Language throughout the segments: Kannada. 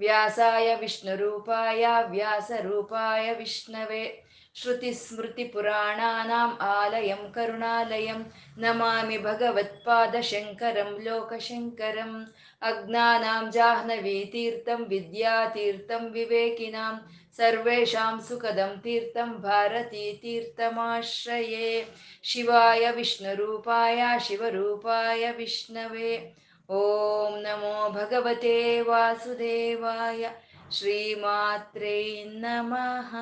व्यासाय विष्णुरूपाय व्यासरूपाय विष्णवे श्रुतिस्मृतिपुराणानाम् आलयं करुणालयं नमामि भगवत्पादशङ्करं लोकशङ्करम् अज्ञानां जाह्नवीतीर्थं विद्यातीर्थं विवेकिनां सर्वेषां सुखदं तीर्थं भारतीतीर्थमाश्रये शिवाय विष्णुरूपाय शिवरूपाय विष्णवे ಓಂ ನಮೋ ಭಗವತೆ ವಾಸುದೇವಾಯ ಶ್ರೀಮಾತ್ರೇ ನಮಃ.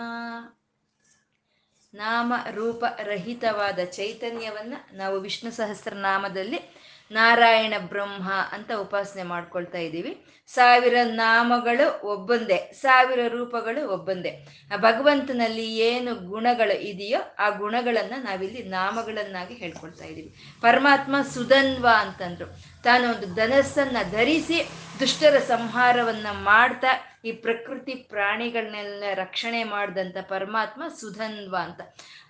ನಾಮ ರೂಪ ರಹಿತವಾದ ಚೈತನ್ಯವನ್ನ ನಾವು ವಿಷ್ಣು ಸಹಸ್ರ ನಾಮದಲ್ಲಿ ನಾರಾಯಣ ಬ್ರಹ್ಮ ಅಂತ ಉಪಾಸನೆ ಮಾಡ್ಕೊಳ್ತಾ ಇದ್ದೀವಿ. ಸಾವಿರ ನಾಮಗಳು ಒಬ್ಬೊಂದೇ, ಸಾವಿರ ರೂಪಗಳು ಒಬ್ಬಂದೇ. ಆ ಭಗವಂತನಲ್ಲಿ ಏನು ಗುಣಗಳು ಇದೆಯೋ ಆ ಗುಣಗಳನ್ನು ನಾವಿಲ್ಲಿ ನಾಮಗಳನ್ನಾಗಿ ಹೇಳ್ಕೊಳ್ತಾ ಇದ್ದೀವಿ. ಪರಮಾತ್ಮ ಸುಧನ್ವ ಅಂತಂದ್ರು. ತಾನು ಒಂದು ಧನಸ್ಸನ್ನು ಧರಿಸಿ ದುಷ್ಟರ ಸಂಹಾರವನ್ನ ಮಾಡ್ತಾ ಈ ಪ್ರಕೃತಿ ಪ್ರಾಣಿಗಳನ್ನೆಲ್ಲ ರಕ್ಷಣೆ ಮಾಡಿದಂಥ ಪರಮಾತ್ಮ ಸುಧನ್ವ ಅಂತ.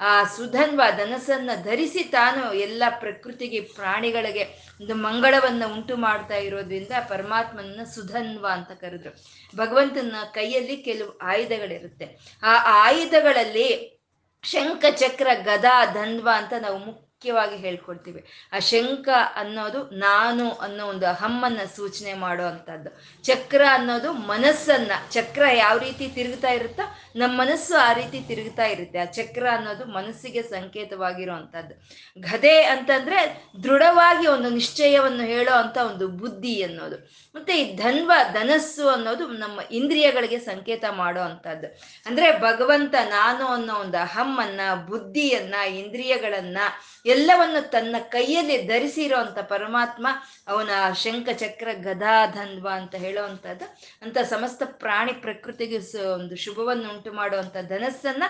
ಆ ಸುಧನ್ವ ಧನಸ್ಸನ್ನು ಧರಿಸಿ ತಾನು ಎಲ್ಲ ಪ್ರಕೃತಿಗೆ ಪ್ರಾಣಿಗಳಿಗೆ ಒಂದು ಮಂಗಳವನ್ನು ಉಂಟು ಮಾಡ್ತಾ ಇರೋದ್ರಿಂದ ಪರಮಾತ್ಮನ ಸುಧನ್ವ ಅಂತ ಕರೆದ್ರು. ಭಗವಂತನ ಕೈಯಲ್ಲಿ ಕೆಲವು ಆಯುಧಗಳಿರುತ್ತೆ. ಆ ಆಯುಧಗಳಲ್ಲಿ ಶಂಖ ಚಕ್ರ ಗದಾ ಧನ್ವ ಅಂತ ನಾವು ಮುಖ್ಯವಾಗಿ ಹೇಳ್ಕೊಡ್ತೀವಿ. ಆ ಶಂಖ ಅನ್ನೋದು ನಾನು ಅನ್ನೋ ಒಂದು ಅಹಮ್ಮನ್ನ ಸೂಚನೆ ಮಾಡೋ ಅಂಥದ್ದು. ಚಕ್ರ ಅನ್ನೋದು ಮನಸ್ಸನ್ನ, ಚಕ್ರ ಯಾವ ರೀತಿ ತಿರುಗ್ತಾ ಇರುತ್ತೋ ನಮ್ಮ ಮನಸ್ಸು ಆ ರೀತಿ ತಿರುಗ್ತಾ ಇರುತ್ತೆ. ಆ ಚಕ್ರ ಅನ್ನೋದು ಮನಸ್ಸಿಗೆ ಸಂಕೇತವಾಗಿರೋ ಅಂಥದ್ದು. ಗದೆ ಅಂತಂದ್ರೆ ದೃಢವಾಗಿ ಒಂದು ನಿಶ್ಚಯವನ್ನು ಹೇಳೋ ಅಂತ ಒಂದು ಬುದ್ಧಿ ಅನ್ನೋದು. ಮತ್ತೆ ಈ ಧನ್ವ, ಧನಸ್ಸು ಅನ್ನೋದು ನಮ್ಮ ಇಂದ್ರಿಯಗಳಿಗೆ ಸಂಕೇತ ಮಾಡೋ ಅಂಥದ್ದು. ಅಂದ್ರೆ ಭಗವಂತ ನಾನು ಅನ್ನೋ ಒಂದು ಅಹಮ್ಮನ್ನ, ಬುದ್ಧಿಯನ್ನ, ಇಂದ್ರಿಯಗಳನ್ನ ಎಲ್ಲವನ್ನು ತನ್ನ ಕೈಯಲ್ಲಿ ಧರಿಸಿರೋ ಅಂತ ಪರಮಾತ್ಮ ಅವನ ಶಂಖ ಚಕ್ರ ಗದಾಧನ್ವ ಅಂತ ಹೇಳುವಂಥದ್ದು. ಅಂತ ಸಮಸ್ತ ಪ್ರಾಣಿ ಪ್ರಕೃತಿಗೆ ಒಂದು ಶುಭವನ್ನು ಉಂಟು ಮಾಡುವಂಥ ಧನಸ್ಸನ್ನ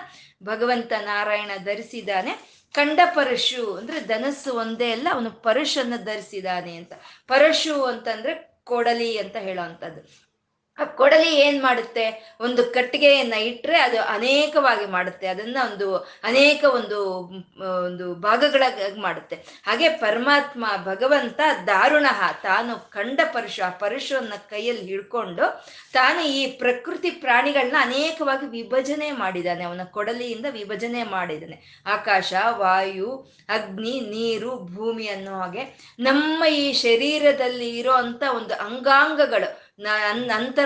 ಭಗವಂತ ನಾರಾಯಣ ಧರಿಸಿದ್ದಾನೆ. ಕಂಡ ಪರಶು ಅಂದ್ರೆ ಧನಸ್ಸು ಒಂದೇ ಅಲ್ಲ, ಅವನು ಪರಶನ್ನ ಧರಿಸಿದ್ದಾನೆ ಅಂತ. ಪರಶು ಅಂತಂದ್ರೆ ಕೊಡಲಿ ಅಂತ ಹೇಳೋವಂಥದ್ದು. ಆ ಕೊಡಲಿ ಏನ್ ಮಾಡುತ್ತೆ? ಒಂದು ಕಟ್ಟಿಗೆಯನ್ನ ಇಟ್ರೆ ಅದು ಅನೇಕವಾಗಿ ಮಾಡುತ್ತೆ. ಅದನ್ನ ಒಂದು ಅನೇಕ ಒಂದು ಒಂದು ಭಾಗಗಳಾಗಿ ಮಾಡುತ್ತೆ. ಹಾಗೆ ಪರಮಾತ್ಮ, ಭಗವಂತ ದಾರುಣ ತಾನು ಕಂಡ ಪರಶು, ಆ ಪರಶುವನ್ನ ಕೈಯಲ್ಲಿ ಹಿಡ್ಕೊಂಡು ತಾನು ಈ ಪ್ರಕೃತಿ ಪ್ರಾಣಿಗಳನ್ನ ಅನೇಕವಾಗಿ ವಿಭಜನೆ ಮಾಡಿದ್ದಾನೆ. ಅವನ ಕೊಡಲಿಯಿಂದ ವಿಭಜನೆ ಮಾಡಿದ್ದಾನೆ. ಆಕಾಶ, ವಾಯು, ಅಗ್ನಿ, ನೀರು, ಭೂಮಿ ಅನ್ನೋ ಹಾಗೆ ನಮ್ಮ ಈ ಶರೀರದಲ್ಲಿ ಇರೋ ಅಂತ ಒಂದು ಅಂಗಾಂಗಗಳು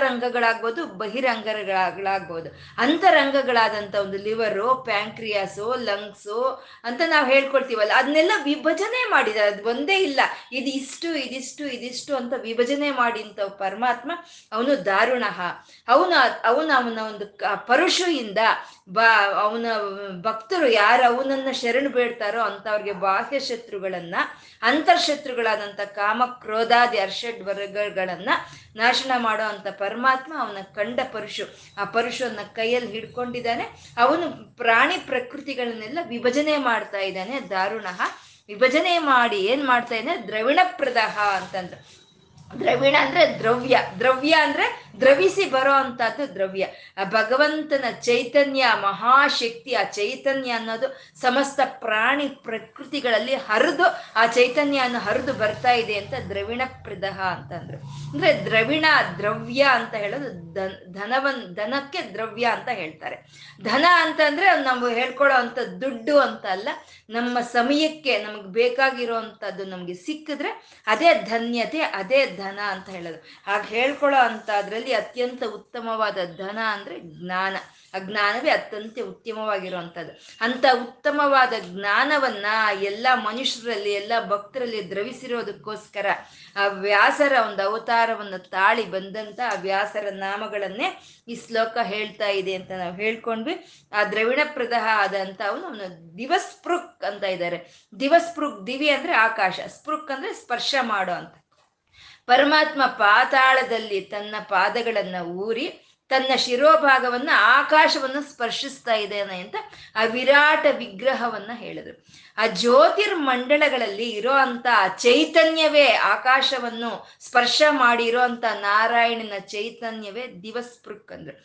ಅಂತರಂಗಗಳಾಗ್ಬೋದು, ಬಹಿರಂಗಗಳಾಗ್ಬೋದು. ಅಂತರಂಗಗಳಾದಂಥ ಒಂದು ಲಿವರು, ಪ್ಯಾಂಕ್ರಿಯಾಸು, ಲಂಗ್ಸು ಅಂತ ನಾವು ಹೇಳ್ಕೊಳ್ತೀವಲ್ಲ, ಅದನ್ನೆಲ್ಲ ವಿಭಜನೆ ಮಾಡಿದ, ಅದು ಒಂದೇ ಇಲ್ಲ. ಇದಿಷ್ಟು ಇದಿಷ್ಟು ಇದಿಷ್ಟು ಅಂತ ವಿಭಜನೆ ಮಾಡಿದಂಥ ಪರಮಾತ್ಮ ಅವನು ದಾರುಣ ಅವನು ಅವನು ಅವನ ಒಂದು ಪರಶುಯಿಂದ ಬಾ, ಅವನ ಭಕ್ತರು ಯಾರು ಅವನನ್ನ ಶರಣು ಬೇಡ್ತಾರೋ ಅಂಥವ್ರಿಗೆ ಬಾಹ್ಯ ಶತ್ರುಗಳನ್ನ, ಅಂತರ್ಶತ್ರುಗಳಾದಂಥ ಕಾಮ ಕ್ರೋಧಾದಿ ಅರ್ಷಡ್ ವರ್ಗಗಳನ್ನ ನಾಶನ ಮಾಡೋ ಅಂತ ಪರಮಾತ್ಮ ಅವನ ಕಂಡ ಪರಶು ಆ ಪರಶುವನ್ನ ಕೈಯಲ್ಲಿ ಹಿಡ್ಕೊಂಡಿದ್ದಾನೆ. ಅವನು ಪ್ರಾಣಿ ಪ್ರಕೃತಿಗಳನ್ನೆಲ್ಲ ವಿಭಜನೆ ಮಾಡ್ತಾ ಇದ್ದಾನೆ ದಾರುಣ. ವಿಭಜನೆ ಮಾಡಿ ಏನ್ ಮಾಡ್ತಾ ಇದ್ದಾನೆ? ದ್ರವಿಣ ಪ್ರದಹ ಅಂತಂದ್ರೆ. ದ್ರವಿಣ ಅಂದ್ರೆ ದ್ರವ್ಯ ದ್ರವ್ಯ ಅಂದ್ರೆ ದ್ರವಿಸಿ ಬರೋ ಅಂತದ್ದು ದ್ರವ್ಯ ಭಗವಂತನ ಚೈತನ್ಯ, ಮಹಾಶಕ್ತಿ, ಆ ಚೈತನ್ಯ ಅನ್ನೋದು ಸಮಸ್ತ ಪ್ರಾಣಿ ಪ್ರಕೃತಿಗಳಲ್ಲಿ ಹರಿದು ಆ ಚೈತನ್ಯ ಹರಿದು ಬರ್ತಾ ಇದೆ ಅಂತ ದ್ರವಿಣ ಪ್ರದಹ ಅಂತಂದ್ರು. ಅಂದ್ರೆ ದ್ರವಿಣ, ದ್ರವ್ಯ ಅಂತ ಹೇಳೋದು ಧನವನ್, ಧನಕ್ಕೆ ದ್ರವ್ಯ ಅಂತ ಹೇಳ್ತಾರೆ. ಧನ ಅಂತಂದ್ರೆ ನಾವು ಹೇಳ್ಕೊಳ್ಳೋ ಅಂತ ದುಡ್ಡು ಅಂತ ಅಲ್ಲ, ನಮ್ಮ ಸಮಯಕ್ಕೆ ನಮಗೆ ಬೇಕಾಗಿರೋ ಅಂತದ್ದು ನಮಗೆ ಸಿಕ್ಕಿದ್ರೆ ಅದೇ ಧನ್ಯತೆ, ಅದೇ ಧನ ಅಂತ ಹೇಳೋದು. ಹಾಗೆ ಹೇಳ್ಕೊಳ್ಳೋ ಅಂತ ಅದರಲ್ಲಿ ಅತ್ಯಂತ ಉತ್ತಮವಾದ ಧನ ಅಂದ್ರೆ ಜ್ಞಾನ. ಆ ಜ್ಞಾನವೇ ಅತ್ಯಂತ ಉತ್ತಮವಾಗಿರುವಂಥದ್ದು. ಅಂತ ಉತ್ತಮವಾದ ಜ್ಞಾನವನ್ನ ಎಲ್ಲ ಮನುಷ್ಯರಲ್ಲಿ, ಎಲ್ಲ ಭಕ್ತರಲ್ಲಿ ದ್ರವಿಸಿರೋದಕ್ಕೋಸ್ಕರ ಆ ವ್ಯಾಸರ ಒಂದು ಅವತಾರವನ್ನು ತಾಳಿ ಬಂದಂತ ಆ ವ್ಯಾಸರ ನಾಮಗಳನ್ನೇ ಈ ಶ್ಲೋಕ ಹೇಳ್ತಾ ಇದೆ ಅಂತ ನಾವು ಹೇಳ್ಕೊಂಡ್ವಿ. ಆ ದ್ರವಿಣ ಪ್ರದಹ ಆದಂತ ಅವನು ಅವನು ದಿವಸ್ಪೃಕ್ ಅಂತ ಇದ್ದಾರೆ. ದಿವಸ್ಪೃಕ್ ದಿವಿ ಅಂದ್ರೆ ಆಕಾಶ. ಸ್ಪೃಕ್ ಅಂದ್ರೆ ಸ್ಪರ್ಶ ಮಾಡೋ ಅಂತ. ಪರಮಾತ್ಮ ಪಾತಾಳದಲ್ಲಿ ತನ್ನ ಪಾದಗಳನ್ನ ಊರಿ ತನ್ನ ಶಿರೋಭಾಗವನ್ನ ಆಕಾಶವನ್ನ ಸ್ಪರ್ಶಿಸ್ತಾ ಇದ್ದೇನೆ ಅಂತ ಆ ವಿರಾಟ ವಿಗ್ರಹವನ್ನ ಹೇಳಿದ್ರು. ಆ ಜ್ಯೋತಿರ್ಮಂಡಳಗಳಲ್ಲಿ ಇರೋ ಅಂತ ಚೈತನ್ಯವೇ ಆಕಾಶವನ್ನು ಸ್ಪರ್ಶ ಮಾಡಿರೋ ಅಂತ ನಾರಾಯಣನ ಚೈತನ್ಯವೇ ದಿವಸ್ಪೃಕ್ ಅಂದ್ರು.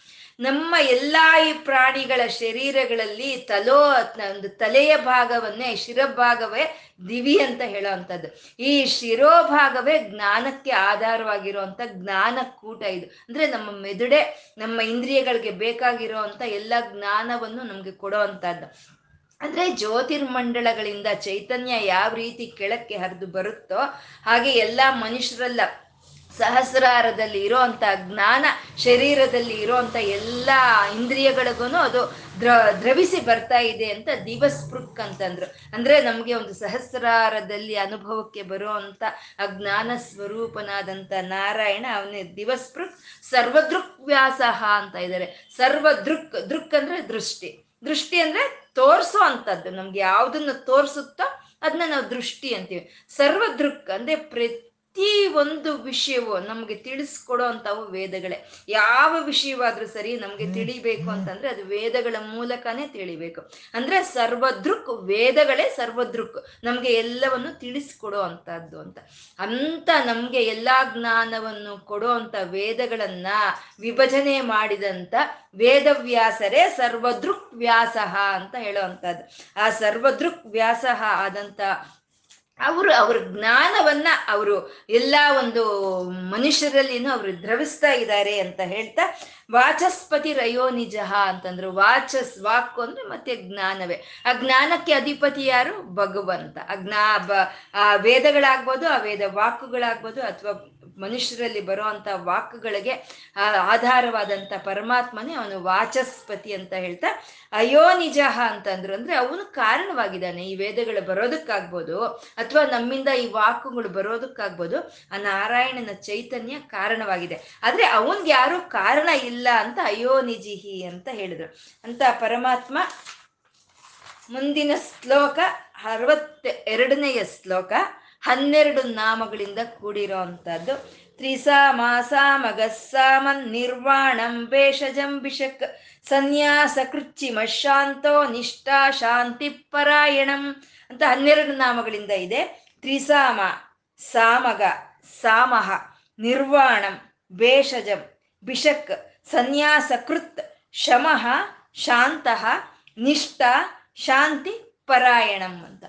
ನಮ್ಮ ಎಲ್ಲಾ ಈ ಪ್ರಾಣಿಗಳ ಶರೀರಗಳಲ್ಲಿ ತಲೋ, ಒಂದು ತಲೆಯ ಭಾಗವನ್ನೇ, ಶಿರಭಾಗವೇ ದಿವಿ ಅಂತ ಹೇಳೋ ಅಂಥದ್ದು ಈ ಶಿರೋಭಾಗವೇ ಜ್ಞಾನಕ್ಕೆ ಆಧಾರವಾಗಿರುವಂಥ ಜ್ಞಾನ ಕೂಟ ಇದು. ಅಂದ್ರೆ ನಮ್ಮ ಮೆದುಡೆ, ನಮ್ಮ ಇಂದ್ರಿಯಗಳಿಗೆ ಬೇಕಾಗಿರೋ ಎಲ್ಲ ಜ್ಞಾನವನ್ನು ನಮಗೆ ಕೊಡೋ ಅಂದ್ರೆ ಜ್ಯೋತಿರ್ಮಂಡಲಗಳಿಂದ ಚೈತನ್ಯ ಯಾವ ರೀತಿ ಕೆಳಕ್ಕೆ ಹರಿದು ಬರುತ್ತೋ ಹಾಗೆ ಎಲ್ಲ ಮನುಷ್ಯರಲ್ಲ ಸಹಸ್ರಾರದಲ್ಲಿ ಇರೋಂಥ ಜ್ಞಾನ, ಶರೀರದಲ್ಲಿ ಇರೋಂಥ ಎಲ್ಲ ಇಂದ್ರಿಯಗಳಿಗೂ ಅದು ದ್ರ, ದ್ರವಿಸಿ ಬರ್ತಾ ಇದೆ ಅಂತ ದಿವಸ್ಪೃಕ್ ಅಂತಂದ್ರು. ಅಂದ್ರೆ ನಮಗೆ ಒಂದು ಸಹಸ್ರಾರದಲ್ಲಿ ಅನುಭವಕ್ಕೆ ಬರುವಂತ ಅಜ್ಞಾನ ಸ್ವರೂಪನಾದಂಥ ನಾರಾಯಣ ಅವನೇ ದಿವಸ್ಪೃಕ್ ಸರ್ವದೃಕ್ ವ್ಯಾಸಹ ಅಂತ ಇದ್ದಾರೆ. ಸರ್ವದೃಕ್, ದೃಕ್ ಅಂದ್ರೆ ದೃಷ್ಟಿ. ದೃಷ್ಟಿ ಅಂದ್ರೆ ತೋರಿಸೋ ಅಂಥದ್ದು ನಮ್ಗೆ ಯಾವ್ದನ್ನ ತೋರಿಸುತ್ತೋ ಅದನ್ನ ನಾವು ದೃಷ್ಟಿ ಅಂತೀವಿ. ಸರ್ವದೃಕ್ ಅಂದ್ರೆ ಪ್ರತಿ. ಪ್ರತಿ ಒಂದು ವಿಷಯವು ನಮಗೆ ತಿಳಿಸ್ಕೊಡೋ ಅಂಥವು ವೇದಗಳೇ. ಯಾವ ವಿಷಯವಾದ್ರೂ ಸರಿ ನಮಗೆ ತಿಳಿಬೇಕು ಅಂತಂದ್ರೆ ಅದು ವೇದಗಳ ಮೂಲಕನೇ ತಿಳಿಬೇಕು. ಅಂದ್ರೆ ಸರ್ವದೃಕ್ ವೇದಗಳೇ ಸರ್ವದೃಕ್ ನಮಗೆ ಎಲ್ಲವನ್ನು ತಿಳಿಸ್ಕೊಡೋ ಅಂತದ್ದು ಅಂತ. ಅಂತ ನಮ್ಗೆ ಎಲ್ಲಾ ಜ್ಞಾನವನ್ನು ಕೊಡೋ ಅಂತ ವೇದಗಳನ್ನ ವಿಭಜನೆ ಮಾಡಿದಂತ ವೇದವ್ಯಾಸರೇ ಸರ್ವದೃಕ್ ವ್ಯಾಸಃ ಅಂತ ಹೇಳೋ ಆ ಸರ್ವದೃಕ್ ವ್ಯಾಸಃ ಆದಂತ ಅವರು ಅವ್ರ ಜ್ಞಾನವನ್ನ ಅವರು ಎಲ್ಲ ಒಂದು ಮನುಷ್ಯರಲ್ಲಿನೂ ಅವರು ದ್ರವಿಸ್ತಾ ಇದ್ದಾರೆ ಅಂತ ಹೇಳ್ತಾ ವಾಚಸ್ಪತಿ ರಯೋ ನಿಜ ಅಂತಂದ್ರು. ವಾಚಸ್ ವಾಕು ಅಂದ್ರೆ ಮತ್ತೆ ಜ್ಞಾನವೇ. ಆ ಜ್ಞಾನಕ್ಕೆ ಅಧಿಪತಿ ಯಾರು? ಭಗವಂತ. ಆ ಜ್ಞಾ ಬ ಆ ವೇದಗಳಾಗ್ಬೋದು, ಆ ವೇದ ವಾಕುಗಳಾಗ್ಬೋದು ಅಥವಾ ಮನುಷ್ಯರಲ್ಲಿ ಬರುವಂತ ವಾಕ್ಗಳಿಗೆ ಆಧಾರವಾದಂತ ಪರಮಾತ್ಮನೇ ಅವನು ವಾಚಸ್ಪತಿ ಅಂತ ಹೇಳ್ತಾ, ಅಯೋ ನಿಜ ಅಂತಂದ್ರು ಅಂದ್ರೆ ಅವನು ಕಾರಣವಾಗಿದ್ದಾನೆ. ಈ ವೇದಗಳು ಬರೋದಕ್ಕಾಗ್ಬೋದು ಅಥವಾ ನಮ್ಮಿಂದ ಈ ವಾಕುಗಳು ಬರೋದಕ್ಕಾಗ್ಬೋದು, ಆ ನಾರಾಯಣನ ಚೈತನ್ಯ ಕಾರಣವಾಗಿದೆ. ಆದ್ರೆ ಅವನ್ಗೆ ಯಾರು ಕಾರಣ ಇಲ್ಲ. ಅಂತ ಅಯೋ ನಿಜಿಹಿ ಅಂತ ಹೇಳಿದ್ರು. ಅಂತ ಪರಮಾತ್ಮ ಮುಂದಿನ ಶ್ಲೋಕ ಅರವತ್ತ ಎರಡನೆಯ ಶ್ಲೋಕ ಹನ್ನೆರಡು ನಾಮಗಳಿಂದ ಕೂಡಿರೋ ಅಂಥದ್ದು ತ್ರಿಸಾಮ ಸಾಮಗಸ್ಸಾಮನ್ ನಿರ್ವಾಣಂ ಭೇಷಜಂ ಬಿಷಕ್ ಸನ್ಯಾಸ ಕೃಚ್ಚಿಮ ಶಾಂತೋ ನಿಷ್ಠಾ ಶಾಂತಿ ಪರಾಯಣಂ ಅಂತ ಹನ್ನೆರಡು ನಾಮಗಳಿಂದ ಇದೆ. ತ್ರಿಸಾಮ ಸಾಮಗ ಸಾಮಹ, ನಿರ್ವಾಣಂ ಭೇಷಜಂ ಬಿಷಕ್ ಸನ್ಯಾಸ ಕೃತ್ ಶಮಃ ಶಾಂತಃ ನಿಷ್ಠ ಶಾಂತಿ ಪರಾಯಣಂ ಅಂತ.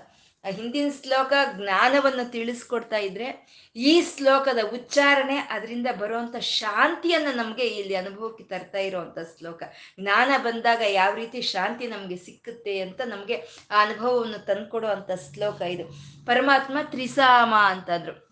ಹಿಂದಿನ ಶ್ಲೋಕ ಜ್ಞಾನವನ್ನು ತಿಳಿಸ್ಕೊಡ್ತಾ ಇದ್ರೆ ಈ ಶ್ಲೋಕದ ಉಚ್ಚಾರಣೆ ಅದರಿಂದ ಬರುವಂಥ ಶಾಂತಿಯನ್ನ ನಮಗೆ ಇಲ್ಲಿ ಅನುಭವಕ್ಕೆ ತರ್ತಾ ಇರುವಂತ ಶ್ಲೋಕ. ಜ್ಞಾನ ಬಂದಾಗ ಯಾವ ರೀತಿ ಶಾಂತಿ ನಮಗೆ ಸಿಕ್ಕುತ್ತೆ ಅಂತ ನಮಗೆ ಆ ಅನುಭವವನ್ನು ತಂದ್ಕೊಡೋ ಶ್ಲೋಕ ಇದು. ಪರಮಾತ್ಮ ತ್ರಿಸಾಮ ಅಂತಂದ್ರು.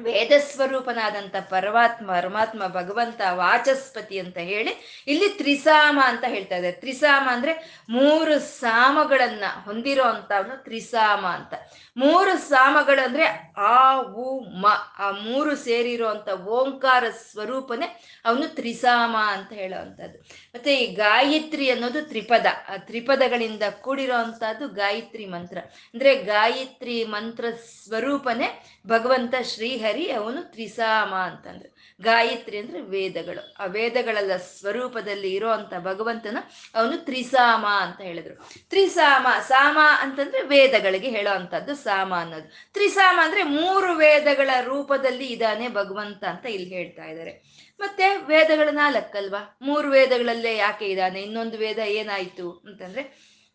ವೇದ ಸ್ವರೂಪನಾದಂಥ ಪರಮಾತ್ಮ ಪರಮಾತ್ಮ, ಭಗವಂತ, ವಾಚಸ್ಪತಿ ಅಂತ ಹೇಳಿ ಇಲ್ಲಿ ತ್ರಿಸಾಮ ಅಂತ ಹೇಳ್ತಾ ಇದ್ದಾರೆ. ತ್ರಿಸಾಮ ಅಂದ್ರೆ ಮೂರು ಸಾಮಗಳನ್ನ ಹೊಂದಿರೋ ಅಂತವನು ತ್ರಿಸಾಮ ಅಂತ. ಮೂರು ಸಾಮಗಳು ಅಂದ್ರೆ ಆ, ಉ, ಮ, ಆ ಮೂರು ಸೇರಿರೋ ಅಂತ ಓಂಕಾರ ಸ್ವರೂಪನೇ ಅವನು ತ್ರಿಸಾಮ ಅಂತ ಹೇಳುವಂಥದ್ದು. ಮತ್ತೆ ಈ ಗಾಯತ್ರಿ ಅನ್ನೋದು ತ್ರಿಪದ. ಆ ತ್ರಿಪದಗಳಿಂದ ಕೂಡಿರೋ ಅಂತದ್ದು ಗಾಯತ್ರಿ ಮಂತ್ರ. ಅಂದ್ರೆ ಗಾಯತ್ರಿ ಮಂತ್ರ ಸ್ವರೂಪನೇ ಭಗವಂತ ಶ್ರೀಹರಿ ಅವನು ತ್ರಿಸಾಮ ಅಂತಂದ್ರು. ಗಾಯತ್ರಿ ಅಂದ್ರೆ ವೇದಗಳು. ಆ ವೇದಗಳೆಲ್ಲ ಸ್ವರೂಪದಲ್ಲಿ ಇರೋ ಅಂತ ಭಗವಂತನ ಅವನು ತ್ರಿಸಾಮ ಅಂತ ಹೇಳಿದ್ರು. ತ್ರಿಸಾಮ, ಸಾಮ ಅಂತಂದ್ರೆ ವೇದಗಳಿಗೆ ಹೇಳೋ ಅಂತದ್ದು ಸಾಮ ಅನ್ನೋದು. ತ್ರಿಸಾಮ ಅಂದ್ರೆ ಮೂರು ವೇದಗಳ ರೂಪದಲ್ಲಿ ಇದ್ದಾನೆ ಭಗವಂತ ಅಂತ ಇಲ್ಲಿ ಹೇಳ್ತಾ ಇದ್ದಾರೆ. ಮತ್ತೆ ವೇದಗಳ ನಾಲ್ಕಲ್ವಾ? ಮೂರು ವೇದಗಳಲ್ಲೇ ಯಾಕೆ ಇದ್ದಾನೆ? ಇನ್ನೊಂದು ವೇದ ಏನಾಯ್ತು ಅಂತಂದ್ರೆ,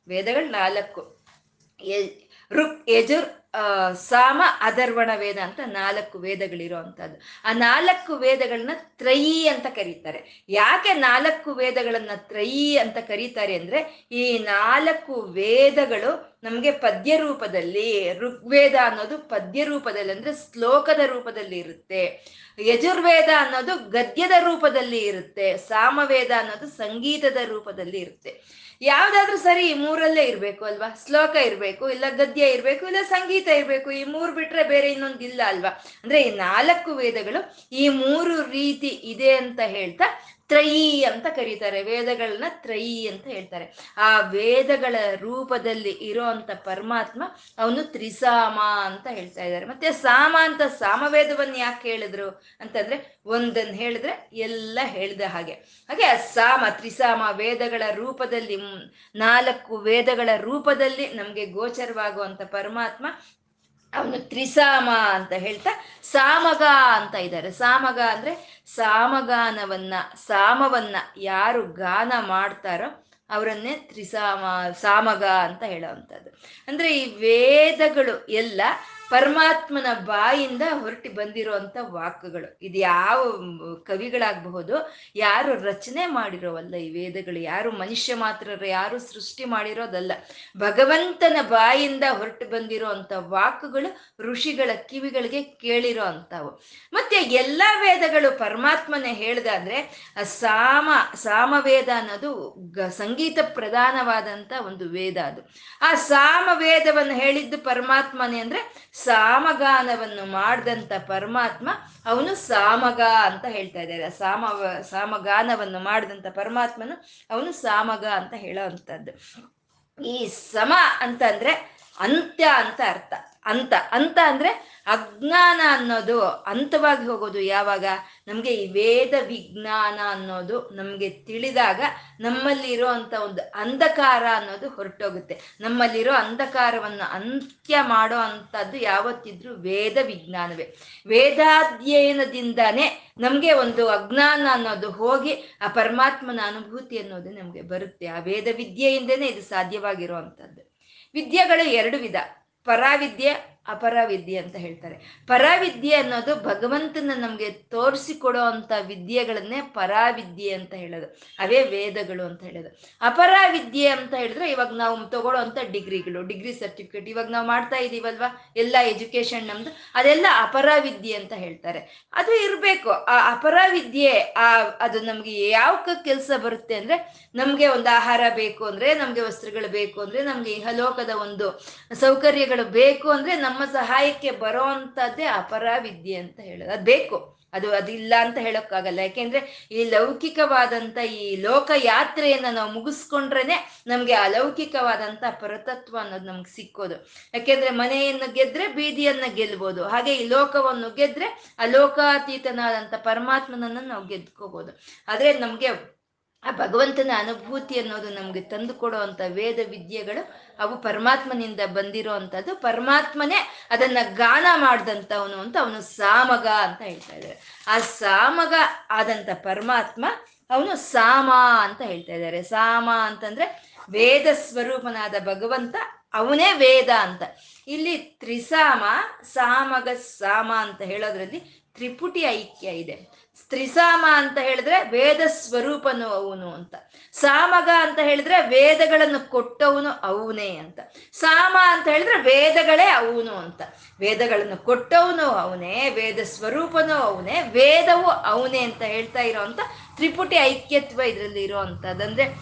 ವೇದಗಳು ನಾಲ್ಕು. ಋಕ್ ಯಜುರ್ ಸಾಮ ಅಧರ್ವಣ ವೇದ ಅಂತ ನಾಲ್ಕು ವೇದಗಳಿರೋ ಅಂತದ್ದು ಆ ನಾಲ್ಕು ವೇದಗಳನ್ನ ತ್ರಯಿ ಅಂತ ಕರೀತಾರೆ. ಯಾಕೆ ನಾಲ್ಕು ವೇದಗಳನ್ನ ತ್ರಯಿ ಅಂತ ಕರೀತಾರೆ ಅಂದ್ರೆ, ಈ ನಾಲ್ಕು ವೇದಗಳು ನಮಗೆ ಪದ್ಯ ರೂಪದಲ್ಲಿ ಋಗ್ವೇದ ಅನ್ನೋದು ಪದ್ಯ ರೂಪದಲ್ಲಿ ಅಂದ್ರೆ ಶ್ಲೋಕದ ರೂಪದಲ್ಲಿ ಇರುತ್ತೆ. ಯಜುರ್ವೇದ ಅನ್ನೋದು ಗದ್ಯದ ರೂಪದಲ್ಲಿ ಇರುತ್ತೆ. ಸಾಮವೇದ ಅನ್ನೋದು ಸಂಗೀತದ ರೂಪದಲ್ಲಿ ಇರುತ್ತೆ. ಯಾವ್ದಾದ್ರೂ ಸರಿ ಮೂರಲ್ಲೇ ಇರ್ಬೇಕು ಅಲ್ವಾ? ಶ್ಲೋಕ ಇರಬೇಕು, ಇಲ್ಲ ಗದ್ಯ ಇರಬೇಕು, ಇಲ್ಲ ಸಂಗೀತ ಇರ್ಬೇಕು. ಈ ಮೂರು ಬಿಟ್ರೆ ಬೇರೆ ಇನ್ನೊಂದಿಲ್ಲ ಅಲ್ವಾ? ಅಂದ್ರೆ ಈ ನಾಲ್ಕು ವೇದಗಳು ಈ ಮೂರು ರೀತಿ ಇದೆ ಅಂತ ಹೇಳ್ತಾ ತ್ರಯಿ ಅಂತ ಕರೀತಾರೆ. ವೇದಗಳನ್ನ ತ್ರಯಿ ಅಂತ ಹೇಳ್ತಾರೆ. ಆ ವೇದಗಳ ರೂಪದಲ್ಲಿ ಇರೋಂಥ ಪರಮಾತ್ಮ ಅವನು ತ್ರಿಸಾಮ ಅಂತ ಹೇಳ್ತಾ ಇದ್ದಾರೆ. ಮತ್ತೆ ಸಾಮ ಅಂತ ಸಾಮವೇದವನ್ನ ಯಾಕೆ ಹೇಳಿದ್ರು ಅಂತಂದ್ರೆ ಒಂದನ್ನು ಹೇಳಿದ್ರೆ ಎಲ್ಲ ಹೇಳಿದ ಹಾಗೆ. ಹಾಗೆ ಸಾಮ, ತ್ರಿಸಾಮ ವೇದಗಳ ರೂಪದಲ್ಲಿ, ನಾಲ್ಕು ವೇದಗಳ ರೂಪದಲ್ಲಿ ನಮಗೆ ಗೋಚರವಾಗುವಂಥ ಪರಮಾತ್ಮ ಅವನು ತ್ರಿಸಾಮ ಅಂತ ಹೇಳ್ತಾ ಸಾಮಗ ಅಂತ ಇದ್ದಾರೆ. ಸಾಮಗ ಅಂದ್ರೆ ಸಾಮಗಾನವನ್ನ, ಸಾಮವನ್ನ ಯಾರು ಗಾನ ಮಾಡ್ತಾರೋ ಅವರನ್ನೇ ತ್ರಿಸಾಮ, ಸಾಮಗ ಅಂತ ಹೇಳೋವಂಥದ್ದು. ಅಂದ್ರೆ ಈ ವೇದಗಳು ಎಲ್ಲ ಪರಮಾತ್ಮನ ಬಾಯಿಂದ ಹೊರಟಿ ಬಂದಿರುವಂತ ವಾಕ್ಯಗಳು ಇದು ಯಾವ ಕವಿಗಳಾಗಬಹುದು, ಯಾರು ರಚನೆ ಮಾಡಿರೋವಲ್ಲ ಈ ವೇದಗಳು, ಯಾರು ಮನುಷ್ಯ ಮಾತ್ರ ಯಾರು ಸೃಷ್ಟಿ ಮಾಡಿರೋದಲ್ಲ. ಭಗವಂತನ ಬಾಯಿಂದ ಹೊರಟು ಬಂದಿರೋ ಅಂತ ವಾಕ್ಯಗಳು ಋಷಿಗಳ ಕಿವಿಗಳಿಗೆ ಕೇಳಿರೋ ಅಂಥವು ಮತ್ತೆ ಎಲ್ಲ ವೇದಗಳು ಪರಮಾತ್ಮನೇ ಹೇಳ್ದಾದ್ರೆ, ಸಾಮ, ಸಾಮವೇದ ಅನ್ನೋದು ಸಂಗೀತ ಪ್ರಧಾನವಾದಂತ ಒಂದು ವೇದ ಅದು. ಆ ಸಾಮ ವೇದವನ್ನು ಹೇಳಿದ್ದು ಪರಮಾತ್ಮನೇ ಅಂದ್ರೆ ಸಾಮಗಾನವನ್ನು ಮಾಡಿದಂಥ ಪರಮಾತ್ಮ ಅವನು ಸಾಮಗ ಅಂತ ಹೇಳ್ತಾ ಇದ್ದಾರೆ. ಸಾಮ, ಸಾಮಗಾನವನ್ನು ಮಾಡಿದಂಥ ಪರಮಾತ್ಮನು ಅವನು ಸಾಮಗ ಅಂತ ಹೇಳೋ ಅಂಥದ್ದು ಈ ಸಮ ಅಂತಂದ್ರೆ ಅಂತ್ಯ ಅಂತ ಅರ್ಥ. ಅಂತ ಅಂತ ಅಂದ್ರೆ ಅಜ್ಞಾನ ಅನ್ನೋದು, ಅಂತವಾಗಿ ಹೋಗೋದು ಯಾವಾಗ? ನಮಗೆ ಈ ವೇದ ವಿಜ್ಞಾನ ಅನ್ನೋದು ನಮಗೆ ತಿಳಿದಾಗ ನಮ್ಮಲ್ಲಿರೋ ಅಂತ ಒಂದು ಅಂಧಕಾರ ಅನ್ನೋದು ಹೊರಟೋಗುತ್ತೆ. ನಮ್ಮಲ್ಲಿರೋ ಅಂಧಕಾರವನ್ನು ಅಂತ್ಯ ಮಾಡೋ ಅಂಥದ್ದು ಯಾವತ್ತಿದ್ರೂ ವೇದ ವಿಜ್ಞಾನವೇ. ವೇದಾಧ್ಯಯನದಿಂದಾನೇ ನಮಗೆ ಒಂದು ಅಜ್ಞಾನ ಅನ್ನೋದು ಹೋಗಿ ಆ ಪರಮಾತ್ಮನ ಅನುಭೂತಿ ಅನ್ನೋದು ನಮಗೆ ಬರುತ್ತೆ. ಆ ವೇದ ವಿದ್ಯೆಯಿಂದನೇ ಇದು ಸಾಧ್ಯವಾಗಿರುವಂಥದ್ದು. ವಿದ್ಯೆಗಳು ಎರಡು ವಿಧ. ಪರಾವಿದ್ಯೆ ಅಪರಾವಿದ್ಯೆ ಅಂತ ಹೇಳ್ತಾರೆ. ಪರಾವಿದ್ಯೆ ಅನ್ನೋದು ಭಗವಂತನ ನಮಗೆ ತೋರಿಸಿಕೊಡೋ ಅಂತ ವಿದ್ಯೆಗಳನ್ನೇ ಪರಾವಿದ್ಯೆ ಅಂತ ಹೇಳೋದು. ಅವೇ ವೇದಗಳು ಅಂತ ಹೇಳೋದು. ಅಪರಾವಿದ್ಯೆ ಅಂತ ಹೇಳಿದ್ರೆ ಇವಾಗ ನಾವು ತಗೊಳ್ಳೋ ಅಂತ ಡಿಗ್ರಿಗಳು, ಡಿಗ್ರಿ ಸರ್ಟಿಫಿಕೇಟ್ ಇವಾಗ ನಾವು ಮಾಡ್ತಾ ಇದೀವಲ್ವಾ? ಎಲ್ಲ ಎಜುಕೇಶನ್ ನಮ್ದು. ಅದೆಲ್ಲ ಅಪರಾವಿದ್ಯೆ ಅಂತ ಹೇಳ್ತಾರೆ. ಅದು ಇರಬೇಕು. ಆ ಅಪರಾವಿದ್ಯೆ, ಆ, ಅದು ನಮ್ಗೆ ಯಾವ ಕೆಲಸ ಬರುತ್ತೆ ಅಂದ್ರೆ ನಮ್ಗೆ ಒಂದು ಆಹಾರ ಬೇಕು ಅಂದ್ರೆ ನಮ್ಗೆ ವಸ್ತ್ರಗಳು ಬೇಕು ಅಂದ್ರೆ ನಮ್ಗೆ ಇಹಲೋಕದ ಒಂದು ಸೌಕರ್ಯಗಳು ಬೇಕು ಅಂದ್ರೆ ನಮ್ಮ ನಮ್ಮ ಸಹಾಯಕ್ಕೆ ಬರೋ ಅಂಥದ್ದೇ ಅಪರಾವಿದ್ಯೆ ಅಂತ ಹೇಳೋದು. ಅದು ಬೇಕು. ಅದು ಅದಿಲ್ಲ ಅಂತ ಹೇಳೋಕ್ಕಾಗಲ್ಲ. ಯಾಕೆಂದ್ರೆ ಈ ಲೌಕಿಕವಾದಂಥ ಈ ಲೋಕ ಯಾತ್ರೆಯನ್ನ ನಾವು ಮುಗಿಸ್ಕೊಂಡ್ರೇನೆ ನಮಗೆ ಅಲೌಕಿಕವಾದಂಥ ಪರತತ್ವ ಅನ್ನೋದು ನಮ್ಗೆ ಸಿಕ್ಕೋದು. ಯಾಕೆಂದ್ರೆ ಮನೆಯನ್ನು ಗೆದ್ರೆ ಬೀದಿಯನ್ನ ಗೆಲ್ಬೋದು. ಹಾಗೆ ಈ ಲೋಕವನ್ನು ಗೆದ್ರೆ ಅಲೋಕಾತೀತನಾದಂಥ ಪರಮಾತ್ಮನನ್ನು ನಾವು ಗೆದ್ಕೋಬಹುದು ಆದರೆ ನಮ್ಗೆ ಆ ಭಗವಂತನ ಅನುಭೂತಿ ಅನ್ನೋದು ನಮ್ಗೆ ತಂದು ಕೊಡೋ ಅಂತ ವೇದ ವಿದ್ಯೆಗಳು ಅವು ಪರಮಾತ್ಮನಿಂದ ಬಂದಿರೋ ಅಂಥದ್ದು ಪರಮಾತ್ಮನೇ ಅದನ್ನ ಗಾನ ಮಾಡ್ದಂಥವನು ಅಂತ ಅವನು ಸಾಮಗ ಅಂತ ಹೇಳ್ತಾ ಇದ್ದಾರೆ ಆ ಸಾಮಗ ಆದಂಥ ಪರಮಾತ್ಮ ಅವನು ಸಾಮ ಅಂತ ಹೇಳ್ತಾ ಇದ್ದಾರೆ ಸಾಮ ಅಂತಂದ್ರೆ ವೇದ ಸ್ವರೂಪನಾದ ಭಗವಂತ ಅವನೇ ವೇದ ಅಂತ. ಇಲ್ಲಿ ತ್ರಿಸಾಮ, ಸಾಮಗ, ಸಾಮ ಅಂತ ಹೇಳೋದ್ರಲ್ಲಿ ತ್ರಿಪುಟಿ ಐಕ್ಯ ಇದೆ. ತ್ರಿಸಾಮ ಅಂತ ಹೇಳಿದ್ರೆ ವೇದ ಸ್ವರೂಪನು ಅವನು ಅಂತ. ಸಾಮಗ ಅಂತ ಹೇಳಿದ್ರೆ ವೇದಗಳನ್ನು ಕೊಟ್ಟವನು ಅವನೇ ಅಂತ. ಸಾಮ ಅಂತ ಹೇಳಿದ್ರೆ ವೇದಗಳೇ ಅವನು ಅಂತ. ವೇದಗಳನ್ನು ಕೊಟ್ಟವನು ಅವನೇ, ವೇದ ಸ್ವರೂಪನು ಅವನೇ, ವೇದವು ಅವನೇ ಅಂತ ಹೇಳ್ತಾ ಇರೋವಂಥ ತ್ರಿಪುಟಿ ಐಕ್ಯತ್ವ ಇದರಲ್ಲಿ ಇರೋ ಅಂದ್ರೆ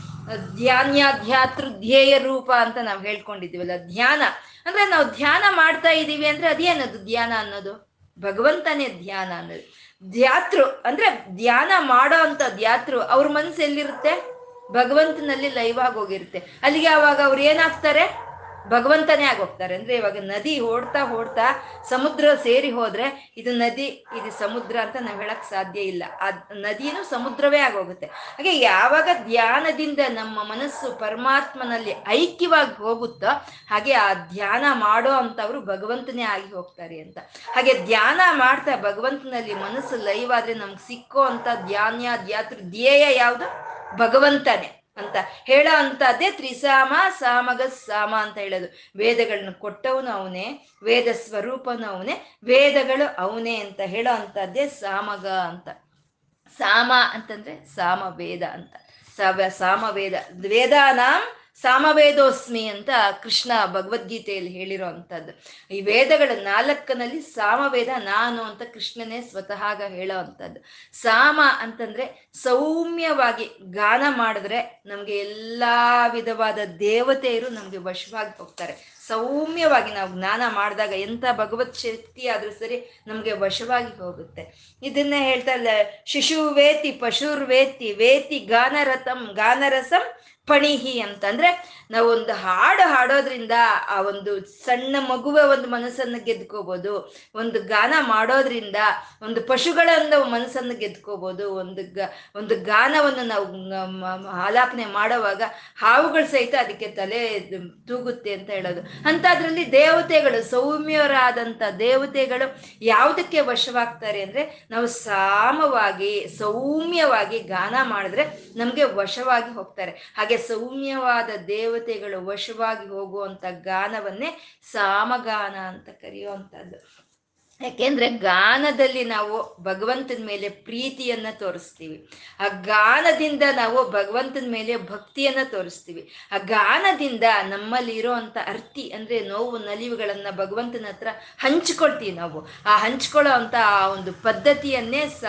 ಧ್ಯಾನ್ಯಾಧ್ಯಾತೃ ಧ್ಯೇಯ ರೂಪ ಅಂತ ನಾವು ಹೇಳ್ಕೊಂಡಿದ್ದೀವಲ್ಲ, ಧ್ಯಾನ. ಅಂದ್ರೆ ನಾವು ಧ್ಯಾನ ಮಾಡ್ತಾ ಇದ್ದೀವಿ ಅಂದ್ರೆ ಅದೇನದು ಧ್ಯಾನ ಅನ್ನೋದು? ಭಗವಂತನೇ ಧ್ಯಾನ ಅನ್ನೋದು. ಧ್ಯಾತೃ ಅಂದ್ರೆ ಧ್ಯಾನ ಮಾಡೋ ಅಂತ ಧ್ಯಾತೃ ಅವ್ರ ಮನ್ಸು ಎಲ್ಲಿರುತ್ತೆ? ಭಗವಂತನಲ್ಲಿ ಲೈವ್ ಆಗಿ ಹೋಗಿರುತ್ತೆ. ಅಲ್ಲಿಗೆ ಅವಾಗ ಅವ್ರು ಏನಾಗ್ತಾರೆ? ಭಗವಂತನೇ ಆಗೋಗ್ತಾರೆ. ಅಂದ್ರೆ ಇವಾಗ ನದಿ ಓಡ್ತಾ ಓಡ್ತಾ ಸಮುದ್ರ ಸೇರಿ ಹೋದ್ರೆ ಇದು ನದಿ, ಇದು ಸಮುದ್ರ ಅಂತ ನಾವು ಹೇಳಕ್ ಸಾಧ್ಯ ಇಲ್ಲ. ಆ ನದಿನೂ ಸಮುದ್ರವೇ ಆಗೋಗುತ್ತೆ. ಹಾಗೆ ಯಾವಾಗ ಧ್ಯಾನದಿಂದ ನಮ್ಮ ಮನಸ್ಸು ಪರಮಾತ್ಮನಲ್ಲಿ ಐಕ್ಯವಾಗಿ ಹೋಗುತ್ತೋ ಹಾಗೆ ಆ ಧ್ಯಾನ ಮಾಡೋ ಅಂತವ್ರು ಭಗವಂತನೇ ಆಗಿ ಹೋಗ್ತಾರೆ ಅಂತ. ಹಾಗೆ ಧ್ಯಾನ ಮಾಡ್ತಾ ಭಗವಂತನಲ್ಲಿ ಮನಸ್ಸು ಲೈವ್ ಆದ್ರೆ ನಮ್ಗೆ ಸಿಕ್ಕೋ ಅಂತ ಧ್ಯಾನ ಧ್ಯಾತೃ, ಧ್ಯೇಯ ಯಾವುದು? ಭಗವಂತನೇ. ಅಂತ ಹೇಳೋ ಅಂತದ್ದೇ ತ್ರಿಸಾಮ, ಸಾಮಗ, ಸಾಮ ಅಂತ ಹೇಳೋದು. ವೇದಗಳನ್ನ ಕೊಟ್ಟವನು ಅವನೇ, ವೇದ ಸ್ವರೂಪನು ಅವನೇ, ವೇದಗಳು ಅವನೇ ಅಂತ ಹೇಳೋ ಅಂತದ್ದೇ ಸಾಮಗ ಅಂತ. ಸಾಮ ಅಂತಂದ್ರೆ ಸಾಮ ವೇದ ಅಂತ. ಸಾಮ ವೇದ. ವೇದಾನಾಂ ಸಾಮವೇದೋಸ್ಮಿ ಅಂತ ಕೃಷ್ಣ ಭಗವದ್ಗೀತೆಯಲ್ಲಿ ಹೇಳಿರೋ ಅಂಥದ್ದು ಈ ವೇದಗಳ ನಾಲ್ಕನಲ್ಲಿ ಸಾಮವೇದ ನಾನು ಅಂತ ಕೃಷ್ಣನೇ ಸ್ವತಃ ಹೇಳೋ ಅಂಥದ್ದು ಸಾಮ ಅಂತಂದ್ರೆ ಸೌಮ್ಯವಾಗಿ ಗಾನ ಮಾಡಿದ್ರೆ ನಮ್ಗೆ ಎಲ್ಲ ವಿಧವಾದ ದೇವತೆಯರು ನಮ್ಗೆ ವಶವಾಗಿ ಹೋಗ್ತಾರೆ. ಸೌಮ್ಯವಾಗಿ ನಾವು ಜ್ಞಾನ ಮಾಡಿದಾಗ ಎಂಥ ಭಗವತ್ ಶಕ್ತಿ ಆದ್ರೂ ಸರಿ ನಮಗೆ ವಶವಾಗಿ ಹೋಗುತ್ತೆ. ಇದನ್ನೇ ಹೇಳ್ತಾ ಇಲ್ಲ ಶಿಶು ವೇತಿ ಪಶುರ್ ವೇತಿ ವೇತಿ ಗಾನರಥಂ ಗಾನರಸಂ ಪಣಿಹಿ ಅಂತಂದ್ರೆ ನಾವು ಒಂದು ಹಾಡು ಹಾಡೋದ್ರಿಂದ ಆ ಒಂದು ಸಣ್ಣ ಮಗುವ ಒಂದು ಮನಸ್ಸನ್ನು ಗೆದ್ಕೋಬಹುದು ಒಂದು ಗಾನ ಮಾಡೋದ್ರಿಂದ ಒಂದು ಪಶುಗಳನ್ನ ಮನಸ್ಸನ್ನು ಗೆದ್ಕೋಬಹುದು ಒಂದು ಗ, ಒಂದು ಗಾನವನ್ನು ನಾವು ಆಲಾಪನೆ ಮಾಡೋವಾಗ ಹಾವುಗಳು ಸಹಿತ ಅದಕ್ಕೆ ತಲೆ ತೂಗುತ್ತೆ ಅಂತ ಹೇಳೋದು. ಅಂಥದ್ರಲ್ಲಿ ದೇವತೆಗಳು, ಸೌಮ್ಯರಾದಂಥ ದೇವತೆಗಳು ಯಾವುದಕ್ಕೆ ವಶವಾಗ್ತಾರೆ ಅಂದ್ರೆ ನಾವು ಸಾಮವಾಗಿ, ಸೌಮ್ಯವಾಗಿ ಗಾನ ಮಾಡಿದ್ರೆ ನಮಗೆ ವಶವಾಗಿ ಹೋಗ್ತಾರೆ. ಹಾಗೆ ಸೌಮ್ಯವಾದ ದೇವತೆಗಳು ವಶವಾಗಿ ಹೋಗುವಂತ ಗಾನವನ್ನೇ ಸಾಮಗಾನ ಅಂತ ಕರೆಯುವಂಥದ್ದು ಯಾಕೆಂದ್ರೆ ಗಾನದಲ್ಲಿ ನಾವು ಭಗವಂತನ ಮೇಲೆ ಪ್ರೀತಿಯನ್ನ ತೋರಿಸ್ತೀವಿ. ಆ ಗಾನದಿಂದ ನಾವು ಭಗವಂತನ ಮೇಲೆ ಭಕ್ತಿಯನ್ನ ತೋರಿಸ್ತೀವಿ. ಆ ಗಾನದಿಂದ ನಮ್ಮಲ್ಲಿ ಅಂತ ಅರ್ತಿ ಅಂದ್ರೆ ನೋವು, ನಲಿವುಗಳನ್ನ ಭಗವಂತನ ಹತ್ರ ಹಂಚ್ಕೊಳ್ತೀವಿ ನಾವು. ಆ ಹಂಚ್ಕೊಳ್ಳೋ ಅಂತ ಆ ಒಂದು ಪದ್ಧತಿಯನ್ನೇ ಸ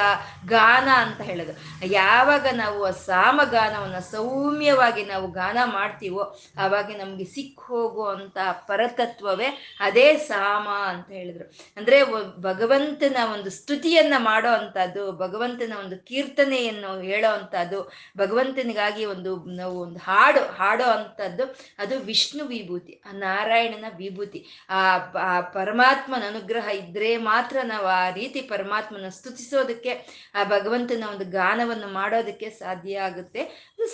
ಗಾನ ಅಂತ ಹೇಳೋದು. ಯಾವಾಗ ನಾವು ಆ ಸಾಮಗಾನವನ್ನ ಸೌಮ್ಯವಾಗಿ ನಾವು ಗಾನ ಮಾಡ್ತೀವೋ, ಆವಾಗ ನಮ್ಗೆ ಸಿಕ್ಕ ಹೋಗುವಂತ ಪರತತ್ವವೇ ಅದೇ ಸಾಮ ಅಂತ ಹೇಳಿದ್ರು. ಅಂದ್ರೆ ಭಗವಂತನ ಒಂದು ಸ್ತುತಿಯನ್ನ ಮಾಡೋ ಅಂಥದ್ದು, ಭಗವಂತನ ಒಂದು ಕೀರ್ತನೆಯನ್ನು ಹೇಳೋ ಅಂಥದ್ದು, ಭಗವಂತನಿಗಾಗಿ ಒಂದು ನಾವು ಒಂದು ಹಾಡು, ಹಾಡೋ ಅಂಥದ್ದು, ಅದು ವಿಷ್ಣು ವಿಭೂತಿ, ಆ ನಾರಾಯಣನ ವಿಭೂತಿ. ಆ ಆ ಪರಮಾತ್ಮನ ಅನುಗ್ರಹ ಇದ್ರೆ ಮಾತ್ರ ನಾವು ಆ ರೀತಿ ಪರಮಾತ್ಮನ ಸ್ತುತಿಸೋದಕ್ಕೆ, ಆ ಭಗವಂತನ ಒಂದು ಗಾನವನ್ನು ಮಾಡೋದಕ್ಕೆ ಸಾಧ್ಯ ಆಗುತ್ತೆ.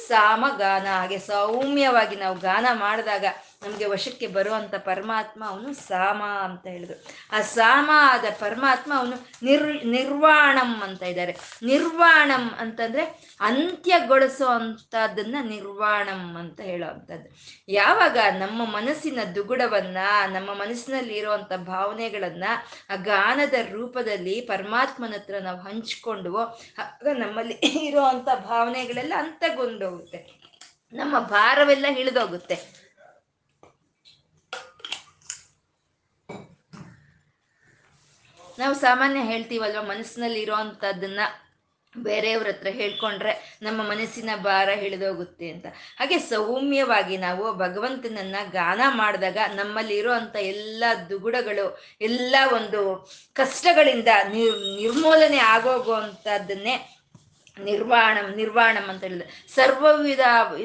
ಸಾಮ ಗಾನ ಹಾಗೆ ಸೌಮ್ಯವಾಗಿ ನಾವು ಗಾನ ಮಾಡಿದಾಗ ನಮಗೆ ವಶಕ್ಕೆ ಬರುವಂತ ಪರಮಾತ್ಮ ಅವನು ಸಾಮ ಅಂತ ಹೇಳಿದ್ರು. ಆ ಸಾಮ ಆದ ಪರಮಾತ್ಮ ಅವನು ನಿರ್ ನಿರ್ವಾಣಂ ಅಂತ ಇದ್ದಾರೆ. ನಿರ್ವಾಣಂ ಅಂತಂದ್ರೆ ಅಂತ್ಯಗೊಳಿಸೋ ಅಂಥದ್ದನ್ನು ನಿರ್ವಾಣಂ ಅಂತ ಹೇಳೋ ಅಂಥದ್ದು ಯಾವಾಗ ನಮ್ಮ ಮನಸ್ಸಿನ ದುಗುಡವನ್ನ, ನಮ್ಮ ಮನಸ್ಸಿನಲ್ಲಿ ಇರುವಂತ ಭಾವನೆಗಳನ್ನ ಆ ಗಾನದ ರೂಪದಲ್ಲಿ ಪರಮಾತ್ಮನ ಹತ್ರ ನಾವು ಹಂಚ್ಕೊಂಡು ಆಗ ನಮ್ಮಲ್ಲಿ ಇರುವಂತ ಭಾವನೆಗಳೆಲ್ಲ ಅಂತಗೊಂಡೋಗುತ್ತೆ. ನಮ್ಮ ಭಾರವೆಲ್ಲ ಇಳಿದೋಗುತ್ತೆ. ನಾವು ಸಾಮಾನ್ಯ ಹೇಳ್ತೀವಲ್ವ ಮನಸ್ಸಿನಲ್ಲಿ ಅಂಥದ್ದನ್ನ ಬೇರೆಯವ್ರ ಹತ್ರ ಹೇಳ್ಕೊಂಡ್ರೆ ನಮ್ಮ ಮನಸ್ಸಿನ ಭಾರ ಹಿಡಿದೋಗುತ್ತೆ ಅಂತ. ಹಾಗೆ ಸೌಮ್ಯವಾಗಿ ನಾವು ಭಗವಂತನನ್ನ ಗಾನ ಮಾಡಿದಾಗ ನಮ್ಮಲ್ಲಿ ಇರುವಂತ ಎಲ್ಲ ದುಗುಡಗಳು, ಎಲ್ಲ ಒಂದು ಕಷ್ಟಗಳಿಂದ ನಿರ್ ನಿರ್ಮೂಲನೆ ಆಗೋಗುವಂಥದ್ದನ್ನೇ ನಿರ್ವಾಣಂ ನಿರ್ವಾಣಂ ಅಂತ ಹೇಳಿದ್ರೆ ಸರ್ವವಿಧ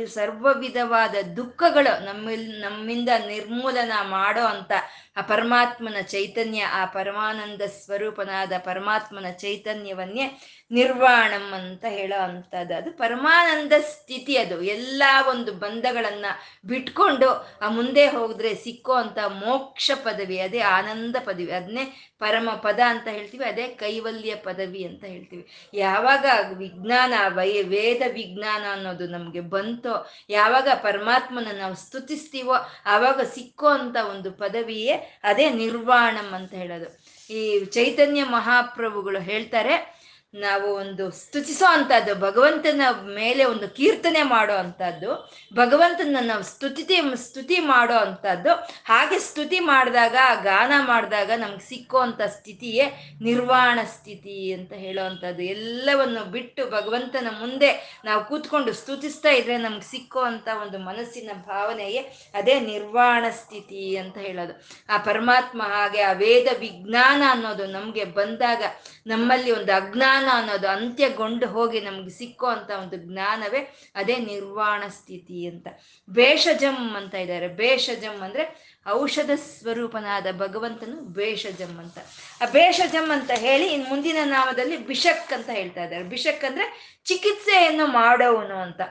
ಸರ್ವ ವಿಧವಾದ ದುಃಖಗಳು ನಮ್ಮ ನಮ್ಮಿಂದ ನಿರ್ಮೂಲನ ಮಾಡೋ ಅಂತ ಆ ಪರಮಾತ್ಮನ ಚೈತನ್ಯ, ಆ ಪರಮಾನಂದ ಸ್ವರೂಪನಾದ ಪರಮಾತ್ಮನ ಚೈತನ್ಯವನ್ನೇ ನಿರ್ವಾಣಂ ಅಂತ ಹೇಳೋ ಅಂಥದ್ದು ಅದು ಪರಮಾನಂದ ಸ್ಥಿತಿ ಅದು. ಎಲ್ಲ ಒಂದು ಬಂಧಗಳನ್ನ ಬಿಟ್ಕೊಂಡು ಆ ಮುಂದೆ ಹೋದ್ರೆ ಸಿಕ್ಕೋ ಅಂತ ಮೋಕ್ಷ ಪದವಿ, ಅದೇ ಆನಂದ ಪದವಿ. ಅದನ್ನೇ ಪರಮ ಪದ ಅಂತ ಹೇಳ್ತೀವಿ, ಅದೇ ಕೈವಲ್ಯ ಪದವಿ ಅಂತ ಹೇಳ್ತೀವಿ. ಯಾವಾಗ ವಿಜ್ಞಾನ, ವೈ, ವೇದ ವಿಜ್ಞಾನ ಅನ್ನೋದು ನಮಗೆ ಬಂತೋ, ಯಾವಾಗ ಪರಮಾತ್ಮನ ನಾವು ಸ್ತುತಿಸ್ತೀವೋ, ಆವಾಗ ಸಿಕ್ಕೋ ಅಂತ ಒಂದು ಪದವಿಯೇ ಅದೇ ನಿರ್ವಾಣಂ ಅಂತ ಹೇಳೋದು. ಈ ಚೈತನ್ಯ ಮಹಾಪ್ರಭುಗಳು ಹೇಳ್ತಾರೆ ನಾವು ಒಂದು ಸ್ತುತಿಸೋ ಅಂಥದ್ದು, ಭಗವಂತನ ಮೇಲೆ ಒಂದು ಕೀರ್ತನೆ ಮಾಡೋ ಅಂಥದ್ದು, ಭಗವಂತನ ನಾವು ಸ್ತುತಿ ಸ್ತುತಿ ಮಾಡೋ ಅಂಥದ್ದು, ಹಾಗೆ ಸ್ತುತಿ ಮಾಡಿದಾಗ, ಗಾನ ಮಾಡಿದಾಗ ನಮ್ಗೆ ಸಿಕ್ಕೋ ಅಂಥ ಸ್ಥಿತಿಯೇ ನಿರ್ವಾಣ ಸ್ಥಿತಿ ಅಂತ ಹೇಳೋ ಅಂಥದ್ದು. ಎಲ್ಲವನ್ನು ಬಿಟ್ಟು ಭಗವಂತನ ಮುಂದೆ ನಾವು ಕೂತ್ಕೊಂಡು ಸ್ತುತಿಸ್ತಾ ಇದ್ರೆ ನಮ್ಗೆ ಸಿಕ್ಕೋ ಅಂತ ಒಂದು ಮನಸ್ಸಿನ ಭಾವನೆಯೇ ಅದೇ ನಿರ್ವಾಣ ಸ್ಥಿತಿ ಅಂತ ಹೇಳೋದು. ಆ ಪರಮಾತ್ಮ ಹಾಗೆ ಆ ವೇದ ವಿಜ್ಞಾನ ಅನ್ನೋದು ನಮಗೆ ಬಂದಾಗ ನಮ್ಮಲ್ಲಿ ಒಂದು ಅಜ್ಞಾನ ಅನ್ನೋದು ಅಂತ್ಯಗೊಂಡು ಹೋಗಿ ನಮ್ಗೆ ಸಿಕ್ಕೋ ಅಂತ ಒಂದು ಜ್ಞಾನವೇ ಅದೇ ನಿರ್ವಾಣ ಸ್ಥಿತಿ ಅಂತ. ಬೇಷಜಂ ಅಂತ ಇದ್ದಾರೆ. ಬೇಷಜಂ ಅಂದ್ರೆ ಔಷಧ ಸ್ವರೂಪನಾದ ಭಗವಂತನು ಬೇಷಜಂ ಅಂತ. ಆ ಬೇಷಜಂ ಅಂತ ಹೇಳಿ ಇನ್ ಮುಂದಿನ ನಾಮದಲ್ಲಿ ಬಿಷಕ್ ಅಂತ ಹೇಳ್ತಾ ಇದ್ದಾರೆ. ಬಿಷಕ್ ಅಂದ್ರೆ ಚಿಕಿತ್ಸೆಯನ್ನು ಮಾಡೋವನು ಅಂತ.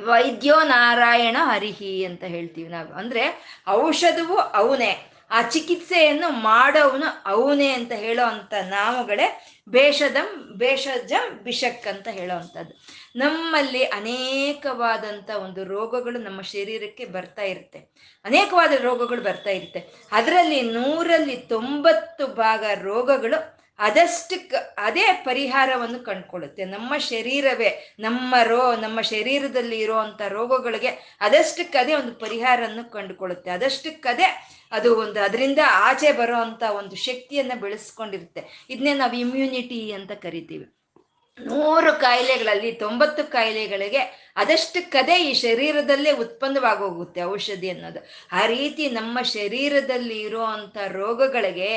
ವೈದ್ಯೋ ನಾರಾಯಣ ಹರಿಹಿ ಅಂತ ಹೇಳ್ತೀವಿ ನಾವು. ಅಂದ್ರೆ ಔಷಧವು ಅವನೇ. ಆ ಚಿಕಿತ್ಸೆಯನ್ನು ಮಾಡೋವನು ಅವನೇ ಅಂತ ಹೇಳೋ ಅಂತ ನಾಮಗಳೇ ಬೇಷದಂ ಬೇಷಜಂ ಬಿಷಕ್ ಅಂತ ಹೇಳೋವಂಥದ್ದು. ನಮ್ಮಲ್ಲಿ ಅನೇಕವಾದಂಥ ಒಂದು ರೋಗಗಳು ನಮ್ಮ ಶರೀರಕ್ಕೆ ಬರ್ತಾ ಇರುತ್ತೆ. ಅನೇಕವಾದ ರೋಗಗಳು ಬರ್ತಾ ಇರುತ್ತೆ. ಅದರಲ್ಲಿ ನೂರಲ್ಲಿ ತೊಂಬತ್ತು ಭಾಗ ರೋಗಗಳು ಅದಷ್ಟಕ್ಕೆ ಅದೇ ಪರಿಹಾರವನ್ನು ಕಂಡುಕೊಳ್ಳುತ್ತೆ. ನಮ್ಮ ಶರೀರವೇ, ನಮ್ಮ ರೋ, ನಮ್ಮ ಶರೀರದಲ್ಲಿ ಇರುವಂಥ ರೋಗಗಳಿಗೆ ಅದಷ್ಟಕ್ಕೆ ಅದೇ ಒಂದು ಪರಿಹಾರವನ್ನು ಕಂಡುಕೊಳ್ಳುತ್ತೆ. ಅದಷ್ಟಕ್ಕದೇ ಅದು ಒಂದು, ಅದರಿಂದ ಆಚೆ ಬರೋ ಒಂದು ಶಕ್ತಿಯನ್ನು ಬೆಳೆಸ್ಕೊಂಡಿರುತ್ತೆ. ಇದನ್ನೇ ನಾವು ಇಮ್ಯುನಿಟಿ ಅಂತ ಕರಿತೀವಿ. ನೂರು ಕಾಯಿಲೆಗಳಲ್ಲಿ ತೊಂಬತ್ತು ಕಾಯಿಲೆಗಳಿಗೆ ಅದಷ್ಟಕ್ಕದೇ ಈ ಶರೀರದಲ್ಲೇ ಉತ್ಪನ್ನವಾಗೋಗುತ್ತೆ ಔಷಧಿ ಅನ್ನೋದು. ಆ ರೀತಿ ನಮ್ಮ ಶರೀರದಲ್ಲಿ ಇರುವಂಥ ರೋಗಗಳಿಗೆ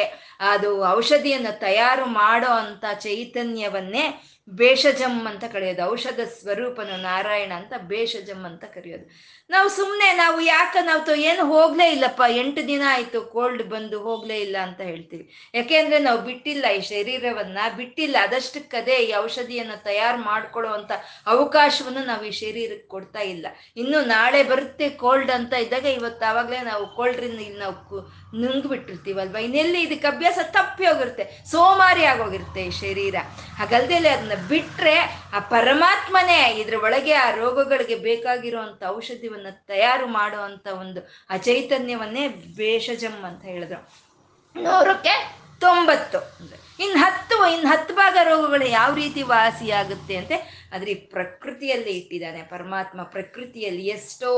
ಅದು ಔಷಧಿಯನ್ನು ತಯಾರು ಮಾಡೋ ಅಂಥ ಚೈತನ್ಯವನ್ನೇ ಭೇಷಜಂ ಅಂತ ಕರೆಯೋದು. ಔಷಧ ಸ್ವರೂಪನು ನಾರಾಯಣ ಅಂತ ಭೇಷಜಂ ಅಂತ ಕರೆಯೋದು. ನಾವು ಸುಮ್ಮನೆ ನಾವು ಯಾಕೆ ನಾವು ಏನು ಹೋಗ್ಲೇ ಇಲ್ಲಪ್ಪ, ಎಂಟು ದಿನ ಆಯ್ತು ಕೋಲ್ಡ್ ಬಂದು ಹೋಗ್ಲೇ ಇಲ್ಲ ಅಂತ ಹೇಳ್ತೀವಿ. ಯಾಕೆಂದ್ರೆ ನಾವು ಬಿಟ್ಟಿಲ್ಲ ಈ ಶರೀರವನ್ನ, ಬಿಟ್ಟಿಲ್ಲ ಅದಷ್ಟಕ್ಕದೇ ಈ ಔಷಧಿಯನ್ನು ತಯಾರು ಮಾಡ್ಕೊಳ್ಳುವಂಥ ಅವಕಾಶವನ್ನು ನಾವು ಈ ಶರೀರಕ್ಕೆ ಕೊಡ್ತಾ ಇಲ್ಲ. ಇನ್ನು ನಾಳೆ ಬರುತ್ತೆ ಕೋಲ್ಡ್ ಅಂತ ಇದ್ದಾಗ ಇವತ್ತು ಆವಾಗಲೇ ನಾವು ಕೋಲ್ಡ್ರಿಂದ ಇಲ್ಲಿ ನಾವು ನುಂಗ್ಬಿಟ್ಟಿರ್ತೀವಲ್ವ? ಇನ್ನೆಲ್ಲಿ ಇದಕ್ಕೆ ಅಭ್ಯಾಸ ತಪ್ಪಿ ಹೋಗಿರುತ್ತೆ, ಸೋಮಾರಿ ಆಗೋಗಿರುತ್ತೆ ಈ ಶರೀರ. ಹಾಗಲ್ದೇ ಅದನ್ನ ಬಿಟ್ರೆ ಆ ಪರಮಾತ್ಮನೇ ಇದ್ರ ಒಳಗೆ ಆ ರೋಗಗಳಿಗೆ ಬೇಕಾಗಿರುವಂಥ ಔಷಧಿವನ್ನ ತಯಾರು ಮಾಡುವಂಥ ಒಂದು ಅಚೈತನ್ಯವನ್ನೇ ವೇಷಜಂ ಬೇಷಜಂ ಅಂತ ಹೇಳಿದ್ರು. ನೂರಕ್ಕೆ ತೊಂಬತ್ತು. ಇನ್ನು ಹತ್ತು, ಇನ್ ಹತ್ತು ಭಾಗ ರೋಗಗಳು ಯಾವ ರೀತಿ ವಾಸಿಯಾಗುತ್ತೆ ಅಂತೆ ಆದರೆ ಈ ಪ್ರಕೃತಿಯಲ್ಲಿ ಇಟ್ಟಿದ್ದಾನೆ ಪರಮಾತ್ಮ ಪ್ರಕೃತಿಯಲ್ಲಿ ಎಷ್ಟೋ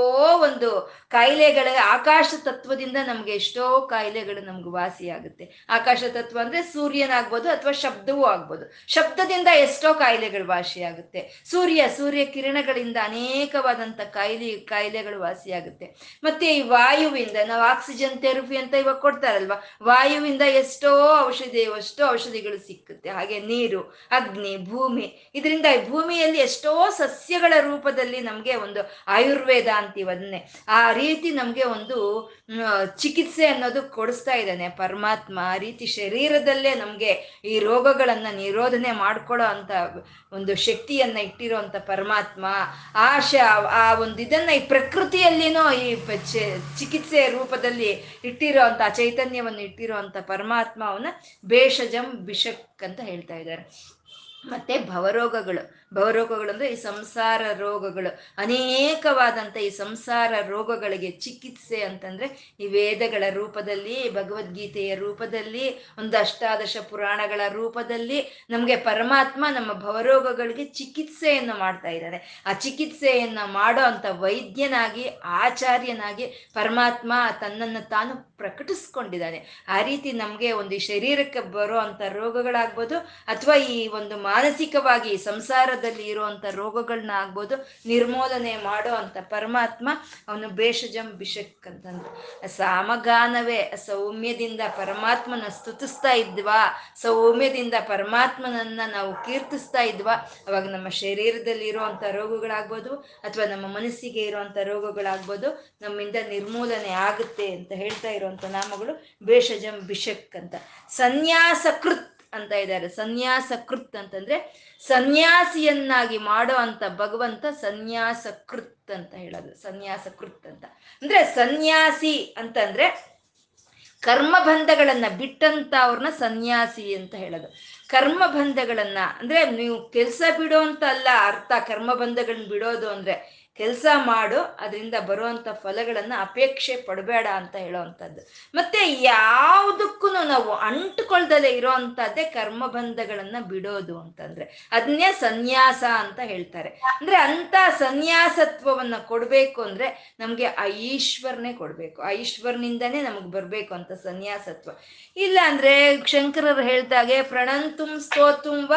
ಒಂದು ಕಾಯಿಲೆಗಳ ಆಕಾಶ ತತ್ವದಿಂದ ನಮ್ಗೆ ಎಷ್ಟೋ ಕಾಯಿಲೆಗಳು ನಮ್ಗೆ ವಾಸಿಯಾಗುತ್ತೆ. ಆಕಾಶ ತತ್ವ ಅಂದ್ರೆ ಸೂರ್ಯನಾಗ್ಬೋದು ಅಥವಾ ಶಬ್ದವೂ ಆಗ್ಬೋದು. ಶಬ್ದದಿಂದ ಎಷ್ಟೋ ಕಾಯಿಲೆಗಳು ವಾಸಿಯಾಗುತ್ತೆ. ಸೂರ್ಯ ಸೂರ್ಯ ಕಿರಣಗಳಿಂದ ಅನೇಕವಾದಂತ ಕಾಯಿಲೆ, ಕಾಯಿಲೆಗಳು ವಾಸಿಯಾಗುತ್ತೆ. ಮತ್ತೆ ಈ ವಾಯುವಿಂದ, ನಾವು ಆಕ್ಸಿಜನ್ ಥೆರಪಿ ಅಂತ ಇವಾಗ ಕೊಡ್ತಾರಲ್ವಾ? ವಾಯುವಿಂದ ಎಷ್ಟೋ ಔಷಧಿ, ಎಷ್ಟೋ ಔಷಧಿಗಳು ಸಿಕ್ಕುತ್ತೆ. ಹಾಗೆ ನೀರು, ಅಗ್ನಿ, ಭೂಮಿ. ಇದರಿಂದ ಭೂಮಿಯಲ್ಲಿ ಎಷ್ಟೋ ಸಸ್ಯಗಳ ರೂಪದಲ್ಲಿ ನಮಗೆ ಒಂದು ಆಯುರ್ವೇದ ಅಂತೀವಿ ಅದನ್ನೇ ಆ ರೀತಿ ನಮಗೆ ಒಂದು ಚಿಕಿತ್ಸೆ ಅನ್ನೋದು ಕೊಡಿಸ್ತಾ ಇದ್ದಾನೆ ಪರಮಾತ್ಮ. ಆ ರೀತಿ ಶರೀರದಲ್ಲೇ ನಮಗೆ ಈ ರೋಗಗಳನ್ನ ನಿರೋಧನೆ ಮಾಡ್ಕೊಳ್ಳೋ ಅಂತ ಒಂದು ಶಕ್ತಿಯನ್ನ ಇಟ್ಟಿರೋ ಅಂತ ಪರಮಾತ್ಮ. ಆ ಶ, ಆ ಒಂದು ಇದನ್ನ ಈ ಪ್ರಕೃತಿಯಲ್ಲಿನೋ ಈ ಚಿಕಿತ್ಸೆಯ ರೂಪದಲ್ಲಿ ಇಟ್ಟಿರೋ ಅಂತ ಚೈತನ್ಯವನ್ನು ಇಟ್ಟಿರೋ ಅಂತ ಪರಮಾತ್ಮ ಅವನ ಬೇಷಜಂ ಬಿಷಕ್ ಅಂತ ಹೇಳ್ತಾ ಇದ್ದಾರೆ. ಮತ್ತೆ ಭವರೋಗಗಳು. ಭವರೋಗಗಳು ಅಂದ್ರೆ ಈ ಸಂಸಾರ ರೋಗಗಳು. ಅನೇಕವಾದಂಥ ಈ ಸಂಸಾರ ರೋಗಗಳಿಗೆ ಚಿಕಿತ್ಸೆ ಅಂತಂದ್ರೆ ಈ ವೇದಗಳ ರೂಪದಲ್ಲಿ, ಭಗವದ್ಗೀತೆಯ ರೂಪದಲ್ಲಿ, ಒಂದು ಅಷ್ಟಾದಶ ಪುರಾಣಗಳ ರೂಪದಲ್ಲಿ ನಮಗೆ ಪರಮಾತ್ಮ ನಮ್ಮ ಭವರೋಗಗಳಿಗೆ ಚಿಕಿತ್ಸೆಯನ್ನು ಮಾಡ್ತಾ ಇದ್ದಾರೆ. ಆ ಚಿಕಿತ್ಸೆಯನ್ನ ಮಾಡೋ ಅಂತ ವೈದ್ಯನಾಗಿ, ಆಚಾರ್ಯನಾಗಿ ಪರಮಾತ್ಮ ತನ್ನನ್ನು ತಾನು ಪ್ರಕಟಿಸ್ಕೊಂಡಿದ್ದಾನೆ. ಆ ರೀತಿ ನಮಗೆ ಒಂದು ಶರೀರಕ್ಕೆ ಬರೋ ಅಂತ ರೋಗಗಳಾಗ್ಬೋದು, ಅಥವಾ ಈ ಒಂದು ಮಾನಸಿಕವಾಗಿ ಸಂಸಾರದಲ್ಲಿ ಇರುವಂತ ರೋಗಗಳನ್ನ ಆಗ್ಬೋದು, ನಿರ್ಮೂಲನೆ ಮಾಡೋ ಅಂತ ಪರಮಾತ್ಮ ಅವನು ಬೇಷಜಂ ಬಿಷಕ್ ಅಂತಂದ. ಸಾಮಗಾನವೇ, ಸೌಮ್ಯದಿಂದ ಪರಮಾತ್ಮನ ಸ್ತುತಿಸ್ತಾ ಇದ್ವಾ? ಸೌಮ್ಯದಿಂದ ಪರಮಾತ್ಮನನ್ನ ನಾವು ಕೀರ್ತಿಸ್ತಾ ಇದ್ವಾ? ಅವಾಗ ನಮ್ಮ ಶರೀರದಲ್ಲಿ ಇರುವಂತ ರೋಗಗಳಾಗ್ಬೋದು, ಅಥವಾ ನಮ್ಮ ಮನಸ್ಸಿಗೆ ಇರುವಂತ ರೋಗಗಳಾಗ್ಬೋದು, ನಮ್ಮಿಂದ ನಿರ್ಮೂಲನೆ ಆಗುತ್ತೆ ಅಂತ ಹೇಳ್ತಾ ಇರುವಂತ ನಾಮಗಳು ಬೇಷಜಂ ಬಿಷಕ್ ಅಂತ. ಸನ್ಯಾಸ ಕೃತ್ ಅಂತ ಇದ್ದಾರೆ. ಸನ್ಯಾಸ ಕೃತ್ ಅಂತಂದ್ರೆ ಸನ್ಯಾಸಿಯನ್ನಾಗಿ ಮಾಡೋ ಅಂತ ಭಗವಂತ ಸನ್ಯಾಸ ಕೃತ್ ಅಂತ ಹೇಳೋದು. ಸನ್ಯಾಸ ಕೃತ್ ಅಂತ. ಅಂದ್ರೆ ಸನ್ಯಾಸಿ ಅಂತಂದ್ರೆ ಕರ್ಮಬಂಧಗಳನ್ನ ಬಿಟ್ಟಂತ ಅವ್ರನ್ನ ಸನ್ಯಾಸಿ ಅಂತ ಹೇಳೋದು. ಕರ್ಮ ಬಂಧಗಳನ್ನ ಅಂದ್ರೆ ನೀವು ಕೆಲಸ ಬಿಡೋ ಅಂತ ಅಲ್ಲ ಅರ್ಥ. ಕರ್ಮಬಂಧಗಳನ್ನ ಬಿಡೋದು ಅಂದ್ರೆ ಕೆಲಸ ಮಾಡು, ಅದರಿಂದ ಬರುವಂತ ಫಲಗಳನ್ನು ಅಪೇಕ್ಷೆ ಪಡಬೇಡ ಅಂತ ಹೇಳೋವಂಥದ್ದು. ಮತ್ತೆ ಯಾವುದಕ್ಕೂ ನಾವು ಅಂಟುಕೊಳ್ದಲೇ ಇರೋ ಅಂಥದ್ದೇ ಕರ್ಮಬಂಧಗಳನ್ನ ಬಿಡೋದು ಅಂತಂದ್ರೆ ಅದನ್ನೇ ಸನ್ಯಾಸ ಅಂತ ಹೇಳ್ತಾರೆ. ಅಂದ್ರೆ ಅಂತ ಸನ್ಯಾಸತ್ವವನ್ನ ಕೊಡಬೇಕು ಅಂದ್ರೆ ನಮ್ಗೆ ಈಶ್ವರನೇ ಕೊಡ್ಬೇಕು. ಈಶ್ವರನಿಂದನೇ ನಮಗ್ ಬರ್ಬೇಕು ಅಂತ ಸನ್ಯಾಸತ್ವ. ಇಲ್ಲ ಅಂದ್ರೆ ಶಂಕರರು ಹೇಳ್ದಾಗೆ, ಪ್ರಣಂತುಂ ಸ್ತೋತುಂಬ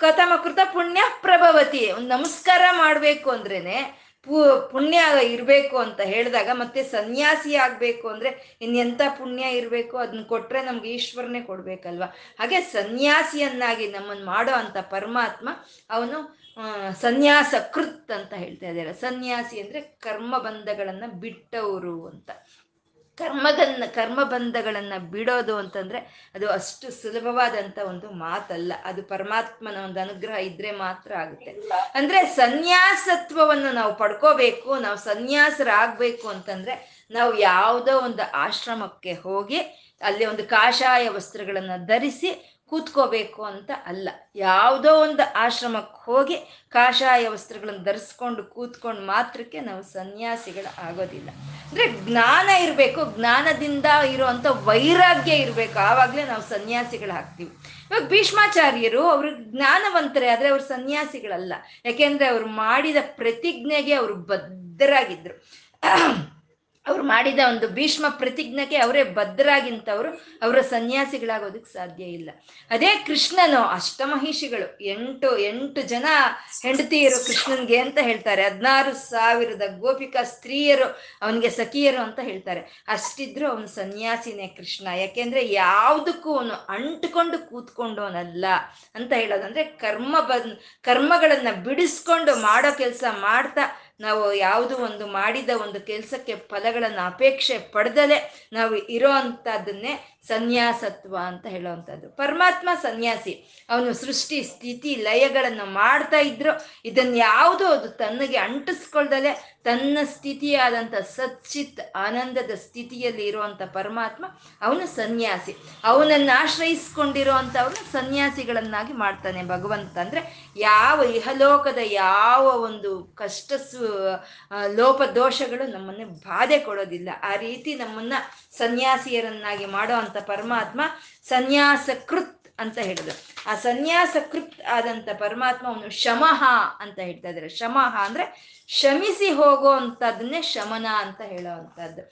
ಕಥಮ ಕೃತ ಪುಣ್ಯ ಪ್ರಭವತಿ. ಒಂದು ನಮಸ್ಕಾರ ಮಾಡಬೇಕು ಅಂದ್ರೇನೆ ಪುಣ್ಯ ಇರಬೇಕು ಅಂತ ಹೇಳಿದಾಗ ಮತ್ತೆ ಸನ್ಯಾಸಿ ಆಗಬೇಕು ಅಂದರೆ ಇನ್ನೆಂಥ ಪುಣ್ಯ ಇರಬೇಕು ಅದನ್ನ ಕೊಟ್ಟರೆ ನಮ್ಗೆ ಈಶ್ವರನೇ ಕೊಡಬೇಕಲ್ವ? ಹಾಗೆ ಸನ್ಯಾಸಿಯನ್ನಾಗಿ ನಮ್ಮನ್ನು ಮಾಡೋ ಅಂಥ ಪರಮಾತ್ಮ ಅವನು ಸನ್ಯಾಸ ಕೃತ್ ಅಂತ ಹೇಳ್ತಾ ಇದ್ದಾರೆ. ಸನ್ಯಾಸಿ ಅಂದರೆ ಕರ್ಮಬಂಧಗಳನ್ನು ಬಿಟ್ಟವರು ಅಂತ. ಕರ್ಮದನ್ನ ಕರ್ಮಬಂಧಗಳನ್ನ ಬಿಡೋದು ಅಂತಂದ್ರೆ ಅದು ಅಷ್ಟು ಸುಲಭವಾದಂತ ಒಂದು ಮಾತಲ್ಲ. ಅದು ಪರಮಾತ್ಮನ ಒಂದು ಅನುಗ್ರಹ ಇದ್ರೆ ಮಾತ್ರ ಆಗುತ್ತೆ. ಅಂದ್ರೆ ಸನ್ಯಾಸತ್ವವನ್ನು ನಾವು ಪಡ್ಕೋಬೇಕು ನಾವು ಸನ್ಯಾಸರಾಗಬೇಕು ಅಂತಂದ್ರೆ ನಾವು ಯಾವುದೋ ಒಂದು ಆಶ್ರಮಕ್ಕೆ ಹೋಗಿ ಅಲ್ಲಿ ಒಂದು ಕಾಷಾಯ ವಸ್ತ್ರಗಳನ್ನು ಧರಿಸಿ ಕೂತ್ಕೋಬೇಕು ಅಂತ ಅಲ್ಲ. ಯಾವುದೋ ಒಂದು ಆಶ್ರಮಕ್ಕೆ ಹೋಗಿ ಕಾಷಾಯ ವಸ್ತ್ರಗಳನ್ನು ಧರಿಸ್ಕೊಂಡು ಕೂತ್ಕೊಂಡು ಮಾತ್ರಕ್ಕೆ ನಾವು ಸನ್ಯಾಸಿಗಳು ಆಗೋದಿಲ್ಲ. ಅಂದರೆ ಜ್ಞಾನ ಇರಬೇಕು, ಜ್ಞಾನದಿಂದ ಇರುವಂಥ ವೈರಾಗ್ಯ ಇರಬೇಕು. ಆವಾಗಲೇ ನಾವು ಸನ್ಯಾಸಿಗಳಾಗ್ತೀವಿ ಇವಾಗ ಭೀಷ್ಮಾಚಾರ್ಯರು ಅವರು ಜ್ಞಾನವಂತರೇ, ಆದರೆ ಅವರು ಸನ್ಯಾಸಿಗಳಲ್ಲ. ಯಾಕೆಂದರೆ ಅವರು ಮಾಡಿದ ಪ್ರತಿಜ್ಞೆಗೆ ಅವರು ಬದ್ಧರಾಗಿದ್ರು ಅವ್ರು ಮಾಡಿದ ಒಂದು ಭೀಷ್ಮ ಪ್ರತಿಜ್ಞೆಗೆ ಅವರೇ ಭದ್ರಾಗಿಂತವ್ರು ಅವರ ಸನ್ಯಾಸಿಗಳಾಗೋದಕ್ಕೆ ಸಾಧ್ಯ ಇಲ್ಲ. ಅದೇ ಕೃಷ್ಣನು, ಅಷ್ಟಮಹಿಷಿಗಳು, ಎಂಟು ಎಂಟು ಜನ ಹೆಂಡತಿಯರು ಕೃಷ್ಣನ್ಗೆ ಅಂತ ಹೇಳ್ತಾರೆ. ಹದಿನಾರು ಸಾವಿರದ ಗೋಪಿಕಾ ಸ್ತ್ರೀಯರು ಅವನಿಗೆ ಸಖಿಯರು ಅಂತ ಹೇಳ್ತಾರೆ. ಅಷ್ಟಿದ್ರು ಅವನು ಸನ್ಯಾಸಿನೇ ಕೃಷ್ಣ. ಯಾಕೆಂದ್ರೆ ಯಾವುದಕ್ಕೂ ಅವನು ಅಂಟ್ಕೊಂಡು ಕೂತ್ಕೊಂಡವನಲ್ಲ ಅಂತ ಹೇಳೋದಂದ್ರೆ ಕರ್ಮ ಬಂದ್ ಕರ್ಮಗಳನ್ನ ಬಿಡಿಸ್ಕೊಂಡು ಮಾಡೋ ಕೆಲಸ ಮಾಡ್ತಾ ನಾವು ಯಾವುದು ಒಂದು ಮಾಡಿದ ಒಂದು ಕೆಲಸಕ್ಕೆ ಫಲಗಳನ್ನು ಅಪೇಕ್ಷೆ ಪಡೆದಲೆ ನಾವು ಇರೋ ಅಂಥದ್ದನ್ನೇ ಸನ್ಯಾಸತ್ವ ಅಂತ ಹೇಳುವಂಥದ್ದು. ಪರಮಾತ್ಮ ಸನ್ಯಾಸಿ. ಅವನು ಸೃಷ್ಟಿ, ಸ್ಥಿತಿ, ಲಯಗಳನ್ನು ಮಾಡ್ತಾ ಇದ್ರು. ಇದನ್ನ ಯಾವುದೋ ಅದು ತನ್ನಗೆ ಅಂಟಿಸ್ಕೊಳ್ದಲೆ ತನ್ನ ಸ್ಥಿತಿಯಾದಂಥ ಸಚ್ಚಿತ್, ಆನಂದದ ಸ್ಥಿತಿಯಲ್ಲಿ ಇರುವಂಥ ಪರಮಾತ್ಮ ಅವನು ಸನ್ಯಾಸಿ. ಅವನನ್ನು ಆಶ್ರಯಿಸ್ಕೊಂಡಿರುವಂಥವ್ರನ್ನ ಸನ್ಯಾಸಿಗಳನ್ನಾಗಿ ಮಾಡ್ತಾನೆ ಭಗವಂತ ಅಂದ್ರೆ ಯಾವ ಇಹಲೋಕದ ಯಾವ ಒಂದು ಕಷ್ಟ ಸು ಲೋಪದೋಷಗಳು ನಮ್ಮನ್ನು ಬಾಧೆ ಕೊಡೋದಿಲ್ಲ. ಆ ರೀತಿ ನಮ್ಮನ್ನ ಸನ್ಯಾಸಿಯರನ್ನಾಗಿ ಮಾಡೋ ಅಂತ ಪರಮಾತ್ಮ ಸನ್ಯಾಸ ಕೃತ್ ಅಂತ ಹೇಳಿದ್ರು. ಆ ಸನ್ಯಾಸ ಕೃತ್ ಆದಂತ ಪರಮಾತ್ಮ ಅವನು ಶಮಃ ಅಂತ ಹೇಳ್ತಾ ಇದ್ದಾರೆ. ಶಮಃ ಅಂದ್ರೆ ಶಮಿಸಿ ಹೋಗೋ ಅಂತದನ್ನೇ ಶಮನ ಅಂತ ಹೇಳೋ ಅಂತದ್ದು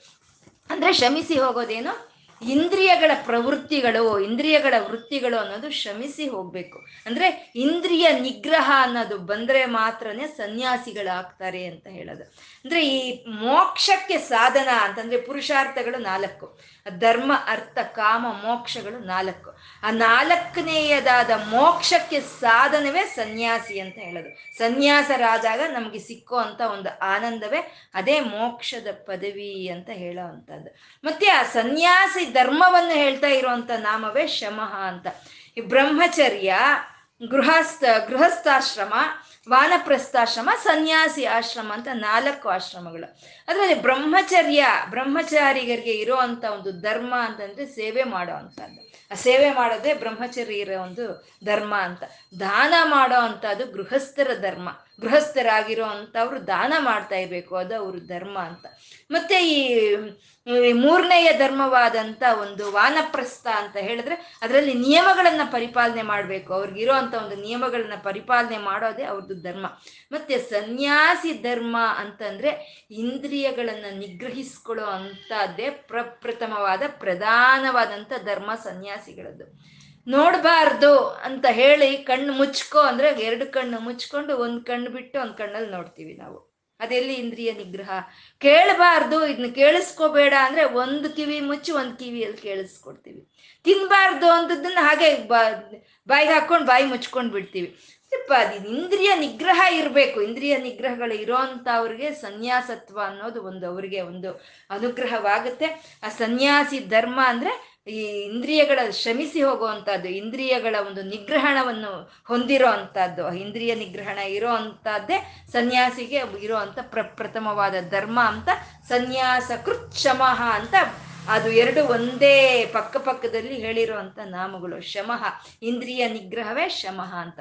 ಅಂದ್ರೆ ಶಮಿಸಿ ಹೋಗೋದೇನು? ಇಂದ್ರಿಯಗಳ ಪ್ರವೃತ್ತಿಗಳು, ಇಂದ್ರಿಯಗಳ ವೃತ್ತಿಗಳು ಅನ್ನೋದು ಶ್ರಮಿಸಿ ಹೋಗ್ಬೇಕು. ಅಂದ್ರೆ ಇಂದ್ರಿಯ ನಿಗ್ರಹ ಅನ್ನೋದು ಬಂದ್ರೆ ಮಾತ್ರನೇ ಸನ್ಯಾಸಿಗಳಾಗ್ತಾರೆ ಅಂತ ಹೇಳೋದು. ಅಂದ್ರೆ ಈ ಮೋಕ್ಷಕ್ಕೆ ಸಾಧನ ಅಂತಂದ್ರೆ ಪುರುಷಾರ್ಥಗಳು ನಾಲ್ಕು, ಧರ್ಮ, ಅರ್ಥ, ಕಾಮ, ಮೋಕ್ಷಗಳು ನಾಲ್ಕು. ಆ ನಾಲ್ಕನೆಯದಾದ ಮೋಕ್ಷಕ್ಕೆ ಸಾಧನವೇ ಸನ್ಯಾಸಿ ಅಂತ ಹೇಳೋದು. ಸನ್ಯಾಸರಾದಾಗ ನಮಗೆ ಸಿಕ್ಕೋ ಅಂತ ಒಂದು ಆನಂದವೇ ಅದೇ ಮೋಕ್ಷದ ಪದವಿ ಅಂತ ಹೇಳೋ ಅಂಥದ್ದು. ಮತ್ತೆ ಆ ಸನ್ಯಾಸಿ ಧರ್ಮವನ್ನು ಹೇಳ್ತಾ ಇರುವಂತ ನಾಮವೇ ಶಮಃ ಅಂತ. ಈ ಬ್ರಹ್ಮಚರ್ಯ, ಗೃಹಸ್ಥ, ಗೃಹಸ್ಥಾಶ್ರಮ, ವಾನಪ್ರಸ್ಥಾಶ್ರಮ, ಸನ್ಯಾಸಿ ಆಶ್ರಮ ಅಂತ ನಾಲ್ಕು ಆಶ್ರಮಗಳು. ಅದರಲ್ಲಿ ಬ್ರಹ್ಮಚರ್ಯ, ಬ್ರಹ್ಮಚಾರಿಗರಿಗೆ ಇರುವಂತ ಒಂದು ಧರ್ಮ ಅಂತಂದ್ರೆ ಸೇವೆ ಮಾಡೋ ಅಂತದ್ದು ಆ ಸೇವೆ ಮಾಡೋದೇ ಬ್ರಹ್ಮಚರ್ಯ ಇರೋ ಒಂದು ಧರ್ಮ ಅಂತ. ದಾನ ಮಾಡೋ ಅಂಥದ್ದು ಗೃಹಸ್ಥರ ಧರ್ಮ. ಗೃಹಸ್ಥರಾಗಿರೋ ಅಂಥವ್ರು ದಾನ ಮಾಡ್ತಾ ಇರಬೇಕು, ಅದು ಅವ್ರ ಧರ್ಮ ಅಂತ. ಮತ್ತೆ ಈ ಮೂರನೆಯ ಧರ್ಮವಾದಂಥ ಒಂದು ವಾನಪ್ರಸ್ಥ ಅಂತ ಹೇಳಿದ್ರೆ ಅದರಲ್ಲಿ ನಿಯಮಗಳನ್ನು ಪರಿಪಾಲನೆ ಮಾಡಬೇಕು. ಅವ್ರಿಗಿರೋ ಅಂತ ಒಂದು ನಿಯಮಗಳನ್ನ ಪರಿಪಾಲನೆ ಮಾಡೋದೇ ಅವ್ರದ್ದು ಧರ್ಮ. ಮತ್ತೆ ಸನ್ಯಾಸಿ ಧರ್ಮ ಅಂತಂದ್ರೆ ಇಂದ್ರಿಯಗಳನ್ನು ನಿಗ್ರಹಿಸ್ಕೊಳ್ಳೋ ಅಂತದ್ದೇ ಪ್ರಪ್ರಥಮವಾದ ಪ್ರಧಾನವಾದಂಥ ಧರ್ಮ ಸನ್ಯಾಸಿಗಳದ್ದು. ನೋಡಬಾರ್ದು ಅಂತ ಹೇಳಿ ಕಣ್ಣು ಮುಚ್ಕೊ ಅಂದ್ರೆ ಎರಡು ಕಣ್ಣು ಮುಚ್ಕೊಂಡು ಒಂದು ಕಣ್ಣು ಬಿಟ್ಟು ಒಂದು ಕಣ್ಣಲ್ಲಿ ನೋಡ್ತೀವಿ ನಾವು. ಅದೆಲ್ಲಿ ಇಂದ್ರಿಯ ನಿಗ್ರಹ? ಕೇಳಬಾರ್ದು ಇದನ್ನ ಕೇಳಿಸ್ಕೋಬೇಡ ಅಂದ್ರೆ ಒಂದು ಕಿವಿ ಮುಚ್ಚಿ ಒಂದು ಕಿವಿಯಲ್ಲಿ ಕೇಳಿಸ್ಕೊಡ್ತೀವಿ. ತಿನ್ನಬಾರ್ದು ಅಂತದನ್ನ ಹಾಗೆ ಬಾಯಿಗೆ ಹಾಕೊಂಡು ಬಾಯಿ ಮುಚ್ಕೊಂಡು ಬಿಡ್ತೀವಿ. ಅದು ಇಂದ್ರಿಯ ನಿಗ್ರಹ ಇರಬೇಕು. ಇಂದ್ರಿಯ ನಿಗ್ರಹಗಳು ಇರೋ ಅವ್ರಿಗೆ ಸನ್ಯಾಸತ್ವ ಅನ್ನೋದು ಒಂದು ಅವರಿಗೆ ಒಂದು ಅನುಗ್ರಹವಾಗುತ್ತೆ. ಆ ಸನ್ಯಾಸಿ ಧರ್ಮ ಅಂದ್ರೆ ಈ ಇಂದ್ರಿಯಗಳ ಶ್ರಮಿಸಿ ಹೋಗುವಂಥದ್ದು, ಇಂದ್ರಿಯಗಳ ಒಂದು ನಿಗ್ರಹಣವನ್ನು ಹೊಂದಿರೋ ಅಂಥದ್ದು ಇಂದ್ರಿಯ ನಿಗ್ರಹಣ ಇರೋ ಅಂಥದ್ದೇ ಸನ್ಯಾಸಿಗೆ ಇರೋ ಅಂಥ ಪ್ರಪ್ರಥಮವಾದ ಧರ್ಮ ಅಂತ ಸನ್ಯಾಸ ಕೃತ್ ಅಂತ ಅದು ಎರಡು ಒಂದೇ ಪಕ್ಕ ಪಕ್ಕದಲ್ಲಿ ಹೇಳಿರುವಂಥ ನಾಮಗಳು, ಶಮಃ. ಇಂದ್ರಿಯ ನಿಗ್ರಹವೇ ಶಮಃ ಅಂತ.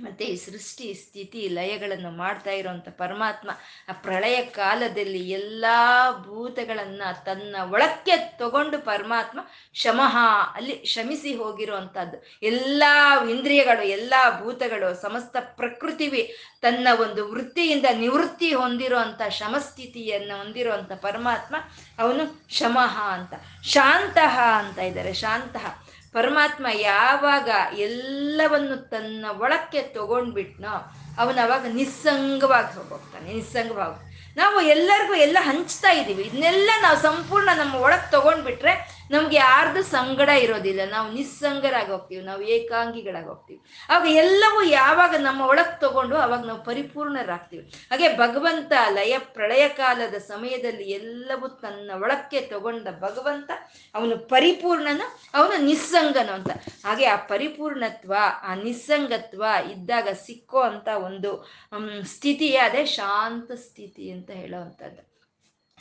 ಮತ್ತೆ ಈ ಸೃಷ್ಟಿ, ಸ್ಥಿತಿ, ಲಯಗಳನ್ನು ಮಾಡ್ತಾ ಇರುವಂತ ಪರಮಾತ್ಮ ಆ ಪ್ರಳಯ ಕಾಲದಲ್ಲಿ ಎಲ್ಲಾ ಭೂತಗಳನ್ನ ತನ್ನ ಒಳಕ್ಕೆ ತಗೊಂಡು ಪರಮಾತ್ಮ ಶಮಃ, ಅಲ್ಲಿ ಶಮಿಸಿ ಹೋಗಿರುವಂತಹದ್ದು. ಎಲ್ಲಾ ಇಂದ್ರಿಯಗಳು, ಎಲ್ಲಾ ಭೂತಗಳು, ಸಮಸ್ತ ಪ್ರಕೃತಿವಿ ತನ್ನ ಒಂದು ವೃತ್ತಿಯಿಂದ ನಿವೃತ್ತಿ ಹೊಂದಿರುವಂತ ಶಮಸ್ಥಿತಿಯನ್ನು ಹೊಂದಿರುವಂತ ಪರಮಾತ್ಮ ಅವನು ಶಮಃ ಅಂತ, ಶಾಂತಃ ಅಂತ ಇದ್ದಾರೆ, ಶಾಂತಃ. ಪರಮಾತ್ಮ ಯಾವಾಗ ಎಲ್ಲವನ್ನು ತನ್ನ ಒಳಕ್ಕೆ ತಗೊಂಡ್ಬಿಟ್ನೋ ಅವನ ಅವಾಗ ನಿಸ್ಸಂಗವಾಗಿ ಹೋಗ್ತಾನೆ, ನಿಸ್ಸಂಗವಾಗಿ ನಾವು ಎಲ್ಲರಿಗೂ ಎಲ್ಲ ಹಂಚ್ತಾ ಇದ್ದೀವಿ ಇದನ್ನೆಲ್ಲ ನಾವು ಸಂಪೂರ್ಣ ನಮ್ಮ ಒಳಗೆ ತಗೊಂಡ್ಬಿಟ್ರೆ ನಮ್ಗೆ ಯಾರ್ದು ಸಂಗಡ ಇರೋದಿಲ್ಲ. ನಾವು ನಿಸ್ಸಂಗರಾಗಿ ಹೋಗ್ತೀವಿ ನಾವು ಏಕಾಂಗಿಗಳಾಗಿ ಹೋಗ್ತೀವಿ ಅವಾಗ ಎಲ್ಲವೂ ಯಾವಾಗ ನಮ್ಮ ಒಳಗೆ ತಗೊಂಡು ಅವಾಗ ನಾವು ಪರಿಪೂರ್ಣರಾಗ್ತೀವಿ. ಹಾಗೆ ಭಗವಂತ ಲಯ ಪ್ರಳಯ ಕಾಲದ ಸಮಯದಲ್ಲಿ ಎಲ್ಲವೂ ತನ್ನ ಒಳಕ್ಕೆ ತಗೊಂಡ ಭಗವಂತ ಅವನು ಪರಿಪೂರ್ಣನು, ಅವನು ನಿಸ್ಸಂಗನು ಅಂತ. ಹಾಗೆ ಆ ಪರಿಪೂರ್ಣತ್ವ, ಆ ನಿಸ್ಸಂಗತ್ವ ಇದ್ದಾಗ ಸಿಕ್ಕೋ ಅಂತ ಒಂದು ಸ್ಥಿತಿಯೇ ಅದೇ ಶಾಂತ ಸ್ಥಿತಿ ಅಂತ ಹೇಳೋವಂಥದ್ದು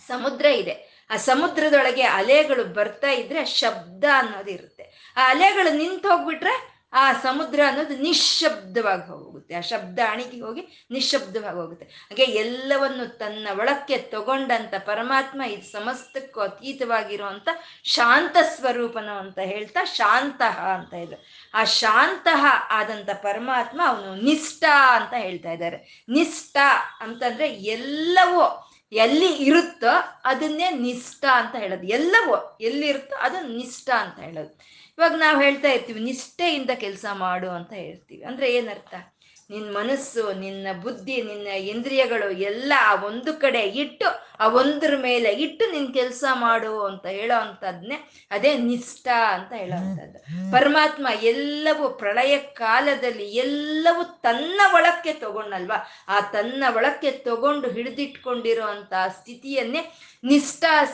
ಸಮುದ್ರ ಇದೆ. ಆ ಸಮುದ್ರದೊಳಗೆ ಅಲೆಗಳು ಬರ್ತಾ ಇದ್ರೆ ಶಬ್ದ ಅನ್ನೋದು ಇರುತ್ತೆ. ಆ ಅಲೆಗಳು ನಿಂತು ಹೋಗ್ಬಿಟ್ರೆ ಆ ಸಮುದ್ರ ಅನ್ನೋದು ನಿಶ್ಶಬ್ದವಾಗಿ ಹೋಗುತ್ತೆ. ಆ ಶಬ್ದ ಅಣಿಗೆ ಹೋಗಿ ನಿಶ್ಶಬ್ದವಾಗಿ ಹೋಗುತ್ತೆ. ಹಾಗೆ ಎಲ್ಲವನ್ನು ತನ್ನ ಒಳಕ್ಕೆ ತಗೊಂಡಂತ ಪರಮಾತ್ಮ ಇದು ಸಮಸ್ತಕ್ಕೂ ಅತೀತವಾಗಿರುವಂತ ಶಾಂತ ಸ್ವರೂಪನು ಅಂತ ಹೇಳ್ತಾ ಶಾಂತಃ ಅಂತ ಇದ್ರು ಆ ಶಾಂತಃ ಆದಂತ ಪರಮಾತ್ಮ ಅವನು ನಿಷ್ಠ ಅಂತ ಹೇಳ್ತಾ ಇದ್ದಾರೆ. ನಿಷ್ಠ ಅಂತಂದ್ರೆ ಎಲ್ಲವೂ ಎಲ್ಲಿ ಇರುತ್ತೋ ಅದನ್ನೇ ನಿಷ್ಠ ಅಂತ ಹೇಳೋದು. ಎಲ್ಲವೂ ಎಲ್ಲಿರುತ್ತೋ ಅದು ನಿಷ್ಠ ಅಂತ ಹೇಳೋದು. ಇವಾಗ ನಾವು ಹೇಳ್ತಾ ಇರ್ತೀವಿ, ನಿಷ್ಠೆಯಿಂದ ಕೆಲಸ ಮಾಡು ಅಂತ ಹೇಳ್ತೀವಿ. ಅಂದ್ರೆ ಏನರ್ಥ? ನಿನ್ನ ಮನಸ್ಸು ನಿನ್ನ ಬುದ್ಧಿ ನಿನ್ನ ಇಂದ್ರಿಯಗಳು ಎಲ್ಲ ಆ ಒಂದು ಕಡೆ ಇಟ್ಟು ಆ ಒಂದ್ರ ಮೇಲೆ ಇಟ್ಟು ನಿನ್ ಕೆಲಸ ಮಾಡು ಅಂತ ಹೇಳೋ ಅಂಥದ್ನೇ ಅದೇ ನಿಷ್ಠ ಅಂತ ಹೇಳೋ ಅಂಥದ್ದು ಪರಮಾತ್ಮ ಎಲ್ಲವೂ ಪ್ರಳಯ ಕಾಲದಲ್ಲಿ ಎಲ್ಲವೂ ತನ್ನ ಒಳಕ್ಕೆ ತಗೊಂಡಲ್ವಾ? ಆ ತನ್ನ ಒಳಕ್ಕೆ ತಗೊಂಡು ಹಿಡಿದಿಟ್ಕೊಂಡಿರೋ ಅಂತ ಸ್ಥಿತಿಯನ್ನೇ ನಿಷ್ಠಾ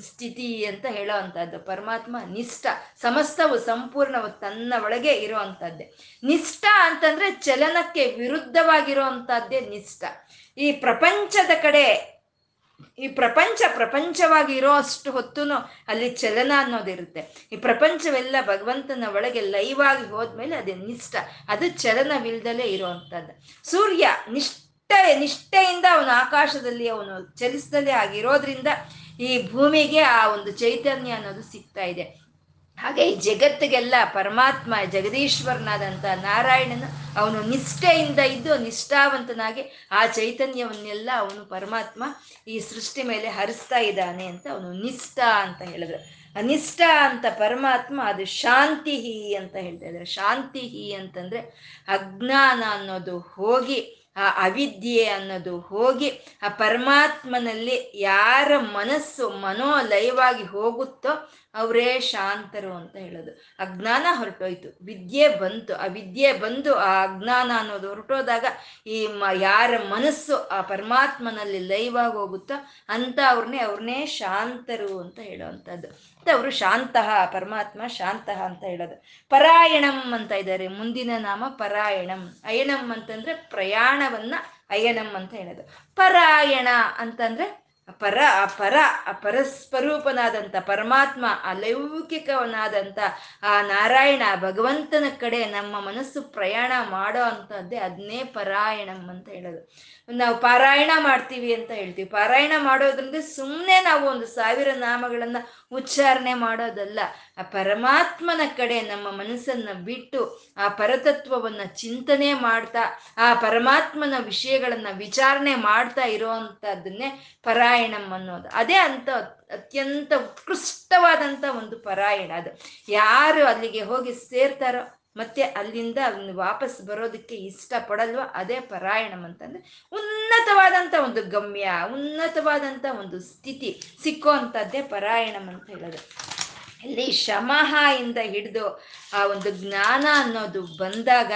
ಸ್ಥಿತಿ ಅಂತ ಹೇಳೋ ಅಂಥದ್ದು ಪರಮಾತ್ಮ ನಿಷ್ಠ ಸಮಸ್ತವು ಸಂಪೂರ್ಣವು ತನ್ನ ಒಳಗೆ ಇರೋ ಅಂಥದ್ದೇ ನಿಷ್ಠ ಅಂತಂದ್ರೆ ಚಲನಕ್ಕೆ ವಿರುದ್ಧವಾಗಿರೋ ಅಂಥದ್ದೇ ನಿಷ್ಠ. ಈ ಪ್ರಪಂಚದ ಕಡೆ, ಈ ಪ್ರಪಂಚ ಪ್ರಪಂಚವಾಗಿ ಇರೋ ಅಷ್ಟು ಹೊತ್ತುನು ಅಲ್ಲಿ ಚಲನ ಅನ್ನೋದಿರುತ್ತೆ ಈ ಪ್ರಪಂಚವೆಲ್ಲ ಭಗವಂತನ ಒಳಗೆ ಲೈವ್ ಆಗಿ ಹೋದ್ಮೇಲೆ ಅದೇ ನಿಷ್ಠ. ಅದು ಚಲನವಿಲ್ದಲೇ ಇರುವಂತದ್ದು ಸೂರ್ಯ ನಿಷ್ಠೆ, ನಿಷ್ಠೆಯಿಂದ ಅವನು ಆಕಾಶದಲ್ಲಿ ಅವನು ಚಲಿಸದಲ್ಲೇ ಆಗಿರೋದ್ರಿಂದ ಈ ಭೂಮಿಗೆ ಆ ಒಂದು ಚೈತನ್ಯ ಅನ್ನೋದು ಸಿಗ್ತಾ ಇದೆ. ಹಾಗೆ ಈ ಜಗತ್ತಿಗೆಲ್ಲ ಪರಮಾತ್ಮ, ಜಗದೀಶ್ವರನಾದಂಥ ನಾರಾಯಣನು ಅವನು ನಿಷ್ಠೆಯಿಂದ ಇದ್ದು ನಿಷ್ಠಾವಂತನಾಗಿ ಆ ಚೈತನ್ಯವನ್ನೆಲ್ಲ ಅವನು ಪರಮಾತ್ಮ ಈ ಸೃಷ್ಟಿ ಮೇಲೆ ಹರಿಸ್ತಾ ಇದ್ದಾನೆ ಅಂತ ಅವನು ನಿಷ್ಠ ಅಂತ ಹೇಳಿದ್ರು. ಅನಿಷ್ಟ ಅಂತ ಪರಮಾತ್ಮ, ಅದು ಶಾಂತಿಹಿ ಅಂತ ಹೇಳ್ತಾ ಇದ್ದಾರೆ. ಶಾಂತಿಹಿ ಅಂತಂದ್ರೆ ಅಜ್ಞಾನ ಅನ್ನೋದು ಹೋಗಿ ಆ ಅವಿದ್ಯೆ ಅನ್ನೋದು ಹೋಗಿ ಆ ಪರಮಾತ್ಮನಲ್ಲಿ ಯಾರ ಮನಸ್ಸು ಮನೋಲಯವಾಗಿ ಹೋಗುತ್ತೋ ಅವರೇ ಶಾಂತರು ಅಂತ ಹೇಳೋದು. ಅಜ್ಞಾನ ಹೊರಟೋಯ್ತು. ವಿದ್ಯೆ ಬಂತು. ಆ ವಿದ್ಯೆ ಬಂದು ಆ ಅಜ್ಞಾನ ಅನ್ನೋದು ಹೊರಟೋದಾಗ ಈ ಮ ಯಾರ ಮನಸ್ಸು ಆ ಪರಮಾತ್ಮನಲ್ಲಿ ಲೈವಾಗಿ ಹೋಗುತ್ತೋ ಅಂತ ಅವ್ರನ್ನೇ ಅವ್ರನ್ನೇ ಶಾಂತರು ಅಂತ ಹೇಳುವಂಥದ್ದು. ಅವರು ಶಾಂತಃ, ಪರಮಾತ್ಮ ಶಾಂತಃ ಅಂತ ಹೇಳೋದು. ಪರಾಯಣಂ ಅಂತ ಇದ್ದಾರೆ ಮುಂದಿನ ನಾಮ ಪರಾಯಣಂ. ಅಯನಂ ಅಂತಂದ್ರೆ ಪ್ರಯಾಣವನ್ನ ಅಯನಂ ಅಂತ ಹೇಳೋದು. ಪರಾಯಣ ಅಂತಂದ್ರೆ ಪರ ಅಪರ ಪರಸ್ವರೂಪನಾದಂಥ ಪರಮಾತ್ಮ ಅಲೌಕಿಕವನಾದಂಥ, ಆ ನಾರಾಯಣ ಭಗವಂತನ ಕಡೆ ನಮ್ಮ ಮನಸ್ಸು ಪ್ರಯಾಣ ಮಾಡೋ ಅಂಥದ್ದೇ ಅದನ್ನೇ ಪರಾಯಣಂ ಅಂತ ಹೇಳೋದು. ನಾವು ಪಾರಾಯಣ ಮಾಡ್ತೀವಿ ಅಂತ ಹೇಳ್ತೀವಿ. ಪಾರಾಯಣ ಮಾಡೋದ್ರಿಂದ ಸುಮ್ಮನೆ ನಾವು ಒಂದು ಸಾವಿರ ನಾಮಗಳನ್ನ ಉಚ್ಚಾರಣೆ ಮಾಡೋದಲ್ಲ. ಆ ಪರಮಾತ್ಮನ ಕಡೆ ನಮ್ಮ ಮನಸ್ಸನ್ನ ಬಿಟ್ಟು ಆ ಪರತತ್ವವನ್ನ ಚಿಂತನೆ ಮಾಡ್ತಾ, ಆ ಪರಮಾತ್ಮನ ವಿಷಯಗಳನ್ನ ವಿಚಾರಣೆ ಮಾಡ್ತಾ ಇರೋವಂಥದ್ದನ್ನೇ ಪರಾಯಣಂ ಅನ್ನೋದು. ಅದೇ ಅಂತ ಅತ್ಯಂತ ಉತ್ಕೃಷ್ಟವಾದಂಥ ಒಂದು ಪರಾಯಣ ಅದು. ಯಾರು ಅಲ್ಲಿಗೆ ಹೋಗಿ ಸೇರ್ತಾರೋ ಮತ್ತೆ ಅಲ್ಲಿಂದ ಅವನು ವಾಪಸ್ ಬರೋದಕ್ಕೆ ಇಷ್ಟಪಡಲ್ವ ಅದೇ ಪರಾಯಣಂ ಅಂತಂದ್ರೆ ಉನ್ನತವಾದಂಥ ಒಂದು ಗಮ್ಯ ಉನ್ನತವಾದಂಥ ಒಂದು ಸ್ಥಿತಿ ಸಿಕ್ಕುವಂಥದ್ದೇ ಪರಾಯಣಂ ಅಂತ ಹೇಳೋದು. ಇಲ್ಲಿ ಶಮಃ ಇಂದ ಹಿಡಿದು ಆ ಒಂದು ಜ್ಞಾನ ಅನ್ನೋದು ಬಂದಾಗ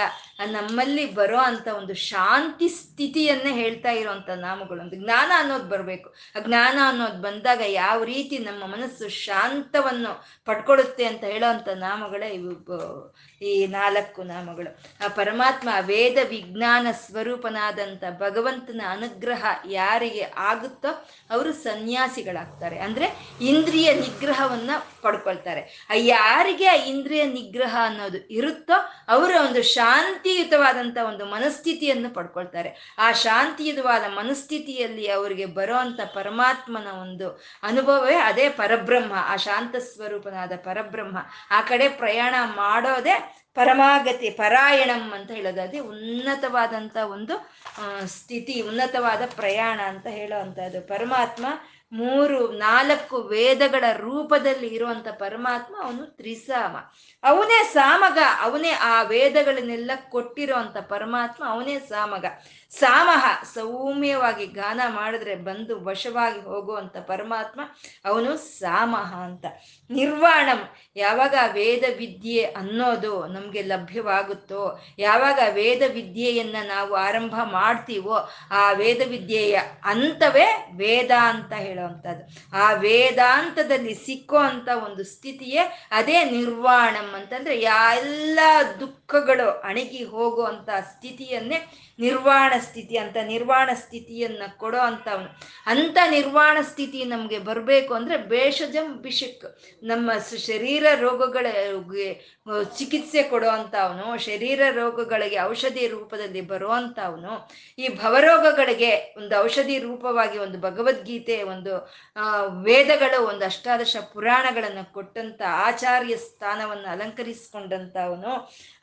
ನಮ್ಮಲ್ಲಿ ಬರೋ ಅಂತ ಒಂದು ಶಾಂತಿ ಸ್ಥಿತಿಯನ್ನೇ ಹೇಳ್ತಾ ಇರೋವಂಥ ನಾಮಗಳು. ಒಂದು ಜ್ಞಾನ ಅನ್ನೋದು ಬರಬೇಕು. ಆ ಜ್ಞಾನ ಅನ್ನೋದು ಬಂದಾಗ ಯಾವ ರೀತಿ ನಮ್ಮ ಮನಸ್ಸು ಶಾಂತವನ್ನು ಪಡ್ಕೊಡುತ್ತೆ ಅಂತ ಹೇಳೋವಂಥ ನಾಮಗಳೇ ಇವು ಈ ನಾಲ್ಕು ನಾಮಗಳು. ಆ ಪರಮಾತ್ಮ ವೇದ ವಿಜ್ಞಾನ ಸ್ವರೂಪನಾದಂಥ ಭಗವಂತನ ಅನುಗ್ರಹ ಯಾರಿಗೆ ಆಗುತ್ತೋ ಅವರು ಸನ್ಯಾಸಿಗಳಾಗ್ತಾರೆ. ಅಂದ್ರೆ ಇಂದ್ರಿಯ ನಿಗ್ರಹವನ್ನ ಪಡ್ಕೊಳ್ತಾರೆ. ಆ ಯಾರಿಗೆ ಆ ಇಂದ್ರಿಯ ನಿಗ್ರಹ ಅನ್ನೋದು ಇರುತ್ತೋ ಅವರ ಒಂದು ಶಾಂತಿಯುತವಾದಂಥ ಒಂದು ಮನಸ್ಥಿತಿಯನ್ನು ಪಡ್ಕೊಳ್ತಾರೆ. ಆ ಶಾಂತಿಯುತವಾದ ಮನಸ್ಥಿತಿಯಲ್ಲಿ ಅವರಿಗೆ ಬರೋಂಥ ಪರಮಾತ್ಮನ ಒಂದು ಅನುಭವವೇ ಅದೇ ಪರಬ್ರಹ್ಮ. ಆ ಶಾಂತ ಸ್ವರೂಪನಾದ ಪರಬ್ರಹ್ಮ ಆ ಕಡೆ ಪ್ರಯಾಣ ಮಾಡೋದೇ ಪರಮಾಗತಿ, ಪರಾಯಣಂ ಅಂತ ಹೇಳೋದು. ಅದೇ ಉನ್ನತವಾದಂಥ ಒಂದು ಸ್ಥಿತಿ, ಉನ್ನತವಾದ ಪ್ರಯಾಣ ಅಂತ ಹೇಳೋ ಪರಮಾತ್ಮ ಮೂರು, ನಾಲ್ಕು ವೇದಗಳ ರೂಪದಲ್ಲಿ ಇರುವಂತ ಪರಮಾತ್ಮ ಅವನು ತ್ರಿಸಾಮ. ಅವನೇ ಸಾಮಗ, ಅವನೇ ಆ ವೇದಗಳನ್ನೆಲ್ಲ ಕೊಟ್ಟಿರುವಂತ ಪರಮಾತ್ಮ ಅವನೇ ಸಾಮಗ. ಸಾಮಹ ಸೌಮ್ಯವಾಗಿ ಗಾನ ಮಾಡಿದ್ರೆ ಬಂದು ವಶವಾಗಿ ಹೋಗುವಂತ ಪರಮಾತ್ಮ ಅವನು ಸಾಮಹ ಅಂತ. ನಿರ್ವಾಣಂ, ಯಾವಾಗ ವೇದ ವಿದ್ಯೆ ಅನ್ನೋದು ನಮಗೆ ಲಭ್ಯವಾಗುತ್ತೋ, ಯಾವಾಗ ವೇದ ವಿದ್ಯೆಯನ್ನ ನಾವು ಆರಂಭ ಮಾಡ್ತೀವೋ, ಆ ವೇದ ವಿದ್ಯೆಯ ಅಂತವೇ ವೇದ ಅಂತ ಹೇಳುವಂಥದ್ದು. ಆ ವೇದಾಂತದಲ್ಲಿ ಸಿಕ್ಕೋ ಅಂತ ಒಂದು ಸ್ಥಿತಿಯೇ ಅದೇ ನಿರ್ವಾಣಂ ಅಂತಂದ್ರೆ ಎಲ್ಲ ದುಃಖಗಳು ಅಣಗಿ ಹೋಗುವಂತ ಸ್ಥಿತಿಯನ್ನೇ ನಿರ್ವಾಣ ಸ್ಥಿತಿ ಅಂತ ನಿರ್ವಾಣ ಸ್ಥಿತಿಯನ್ನ ಕೊಡೋ ಅಂತವನು. ಅಂತ ನಿರ್ವಾಣ ಸ್ಥಿತಿ ನಮಗೆ ಬರಬೇಕು ಅಂದ್ರೆ ಬೇಷಜಂ ಬಿಷಕ್ ನಮ್ಮ ಶರೀರ ರೋಗಗಳಿಗೆ ಚಿಕಿತ್ಸೆ ಕೊಡೋ ಅವನು ಶರೀರ ರೋಗಗಳಿಗೆ ಔಷಧಿ ರೂಪದಲ್ಲಿ ಬರುವಂಥವನು ಈ ಭವರೋಗಗಳಿಗೆ ಒಂದು ಔಷಧಿ ರೂಪವಾಗಿ ಒಂದು ಭಗವದ್ಗೀತೆ, ಒಂದು ವೇದಗಳು, ಒಂದು ಅಷ್ಟಾದಶ ಪುರಾಣಗಳನ್ನು ಕೊಟ್ಟಂತ ಆಚಾರ್ಯ ಸ್ಥಾನವನ್ನು ಅಲಂಕರಿಸಿಕೊಂಡಂಥವನು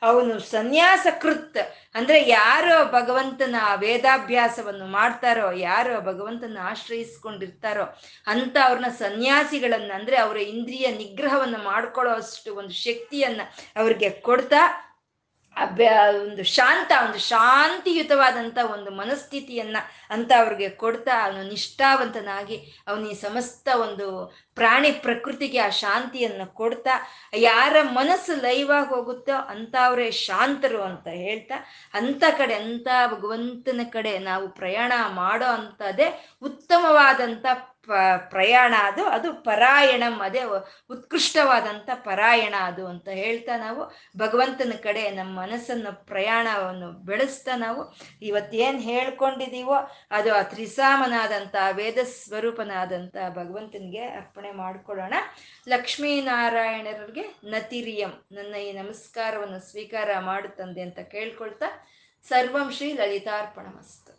ಅವನು ಸನ್ಯಾಸ ಕೃತ್ ಅಂದ್ರೆ ಯಾರು ಭಗವಂತನ ವೇದಾಭ್ಯಾಸವನ್ನು ಮಾಡ್ತಾರೋ, ಯಾರು ಭಗವಂತನ ಆಶ್ರಯಿಸ್ಕೊಂಡಿರ್ತಾರೋ, ಅಂತ ಅವ್ರನ್ನ ಸನ್ಯಾಸಿಗಳನ್ನ ಅಂದ್ರೆ ಅವರ ಇಂದ್ರಿಯ ನಿಗ್ರಹವನ್ನು ಮಾಡ್ಕೊಳ್ಳೋ ಅಷ್ಟು ಒಂದು ಶಕ್ತಿಯನ್ನ ಅವ್ರಿಗೆ ಕೊಡ್ತಾ ಒಂದು ಶಾಂತ, ಒಂದು ಶಾಂತಿಯುತವಾದಂಥ ಒಂದು ಮನಸ್ಥಿತಿಯನ್ನ ಅಂತ ಅವ್ರಿಗೆ ಕೊಡ್ತಾ, ಅವನು ನಿಷ್ಠಾವಂತನಾಗಿ ಅವನ ಈ ಸಮಸ್ತ ಒಂದು ಪ್ರಾಣಿ ಪ್ರಕೃತಿಗೆ ಆ ಶಾಂತಿಯನ್ನು ಕೊಡ್ತಾ, ಯಾರ ಮನಸ್ಸು ಲೈವಾಗಿ ಹೋಗುತ್ತೋ ಅಂಥವ್ರೇ ಶಾಂತರು ಅಂತ ಹೇಳ್ತಾ ಅಂಥ ಕಡೆ ಅಂಥ ಭಗವಂತನ ಕಡೆ ನಾವು ಪ್ರಯಾಣ ಮಾಡೋ ಅಂಥದ್ದೇ ಉತ್ತಮವಾದಂಥ ಪ್ರಯಾಣ ಅದು ಅದು ಪರಾಯಣಂ, ಅದೇ ಉತ್ಕೃಷ್ಟವಾದಂಥ ಪರಾಯಣ ಅದು ಅಂತ ಹೇಳ್ತಾ ನಾವು. ಭಗವಂತನ ಕಡೆ ನಮ್ಮ ಮನಸ್ಸನ್ನು ಪ್ರಯಾಣವನ್ನು ಬೆಳೆಸ್ತಾ ನಾವು. ಇವತ್ತೇನು ಹೇಳ್ಕೊಂಡಿದ್ದೀವೋ ಅದು ಆ ತ್ರಿಸಾಮನಾದಂಥ ವೇದ ಸ್ವರೂಪನಾದಂಥ ಭಗವಂತನಿಗೆ ಅರ್ಪಣೆ ಮಾಡಿಕೊಳ್ಳೋಣ. ಲಕ್ಷ್ಮೀನಾರಾಯಣರಿಗೆ ನತಿರಿಯಂ, ನನ್ನ ಈ ನಮಸ್ಕಾರವನ್ನು ಸ್ವೀಕಾರ ಮಾಡುತ್ತಂದೆ ಅಂತ ಕೇಳ್ಕೊಳ್ತಾ, ಸರ್ವಂ ಶ್ರೀ ಲಲಿತಾರ್ಪಣ ಮಸ್ತು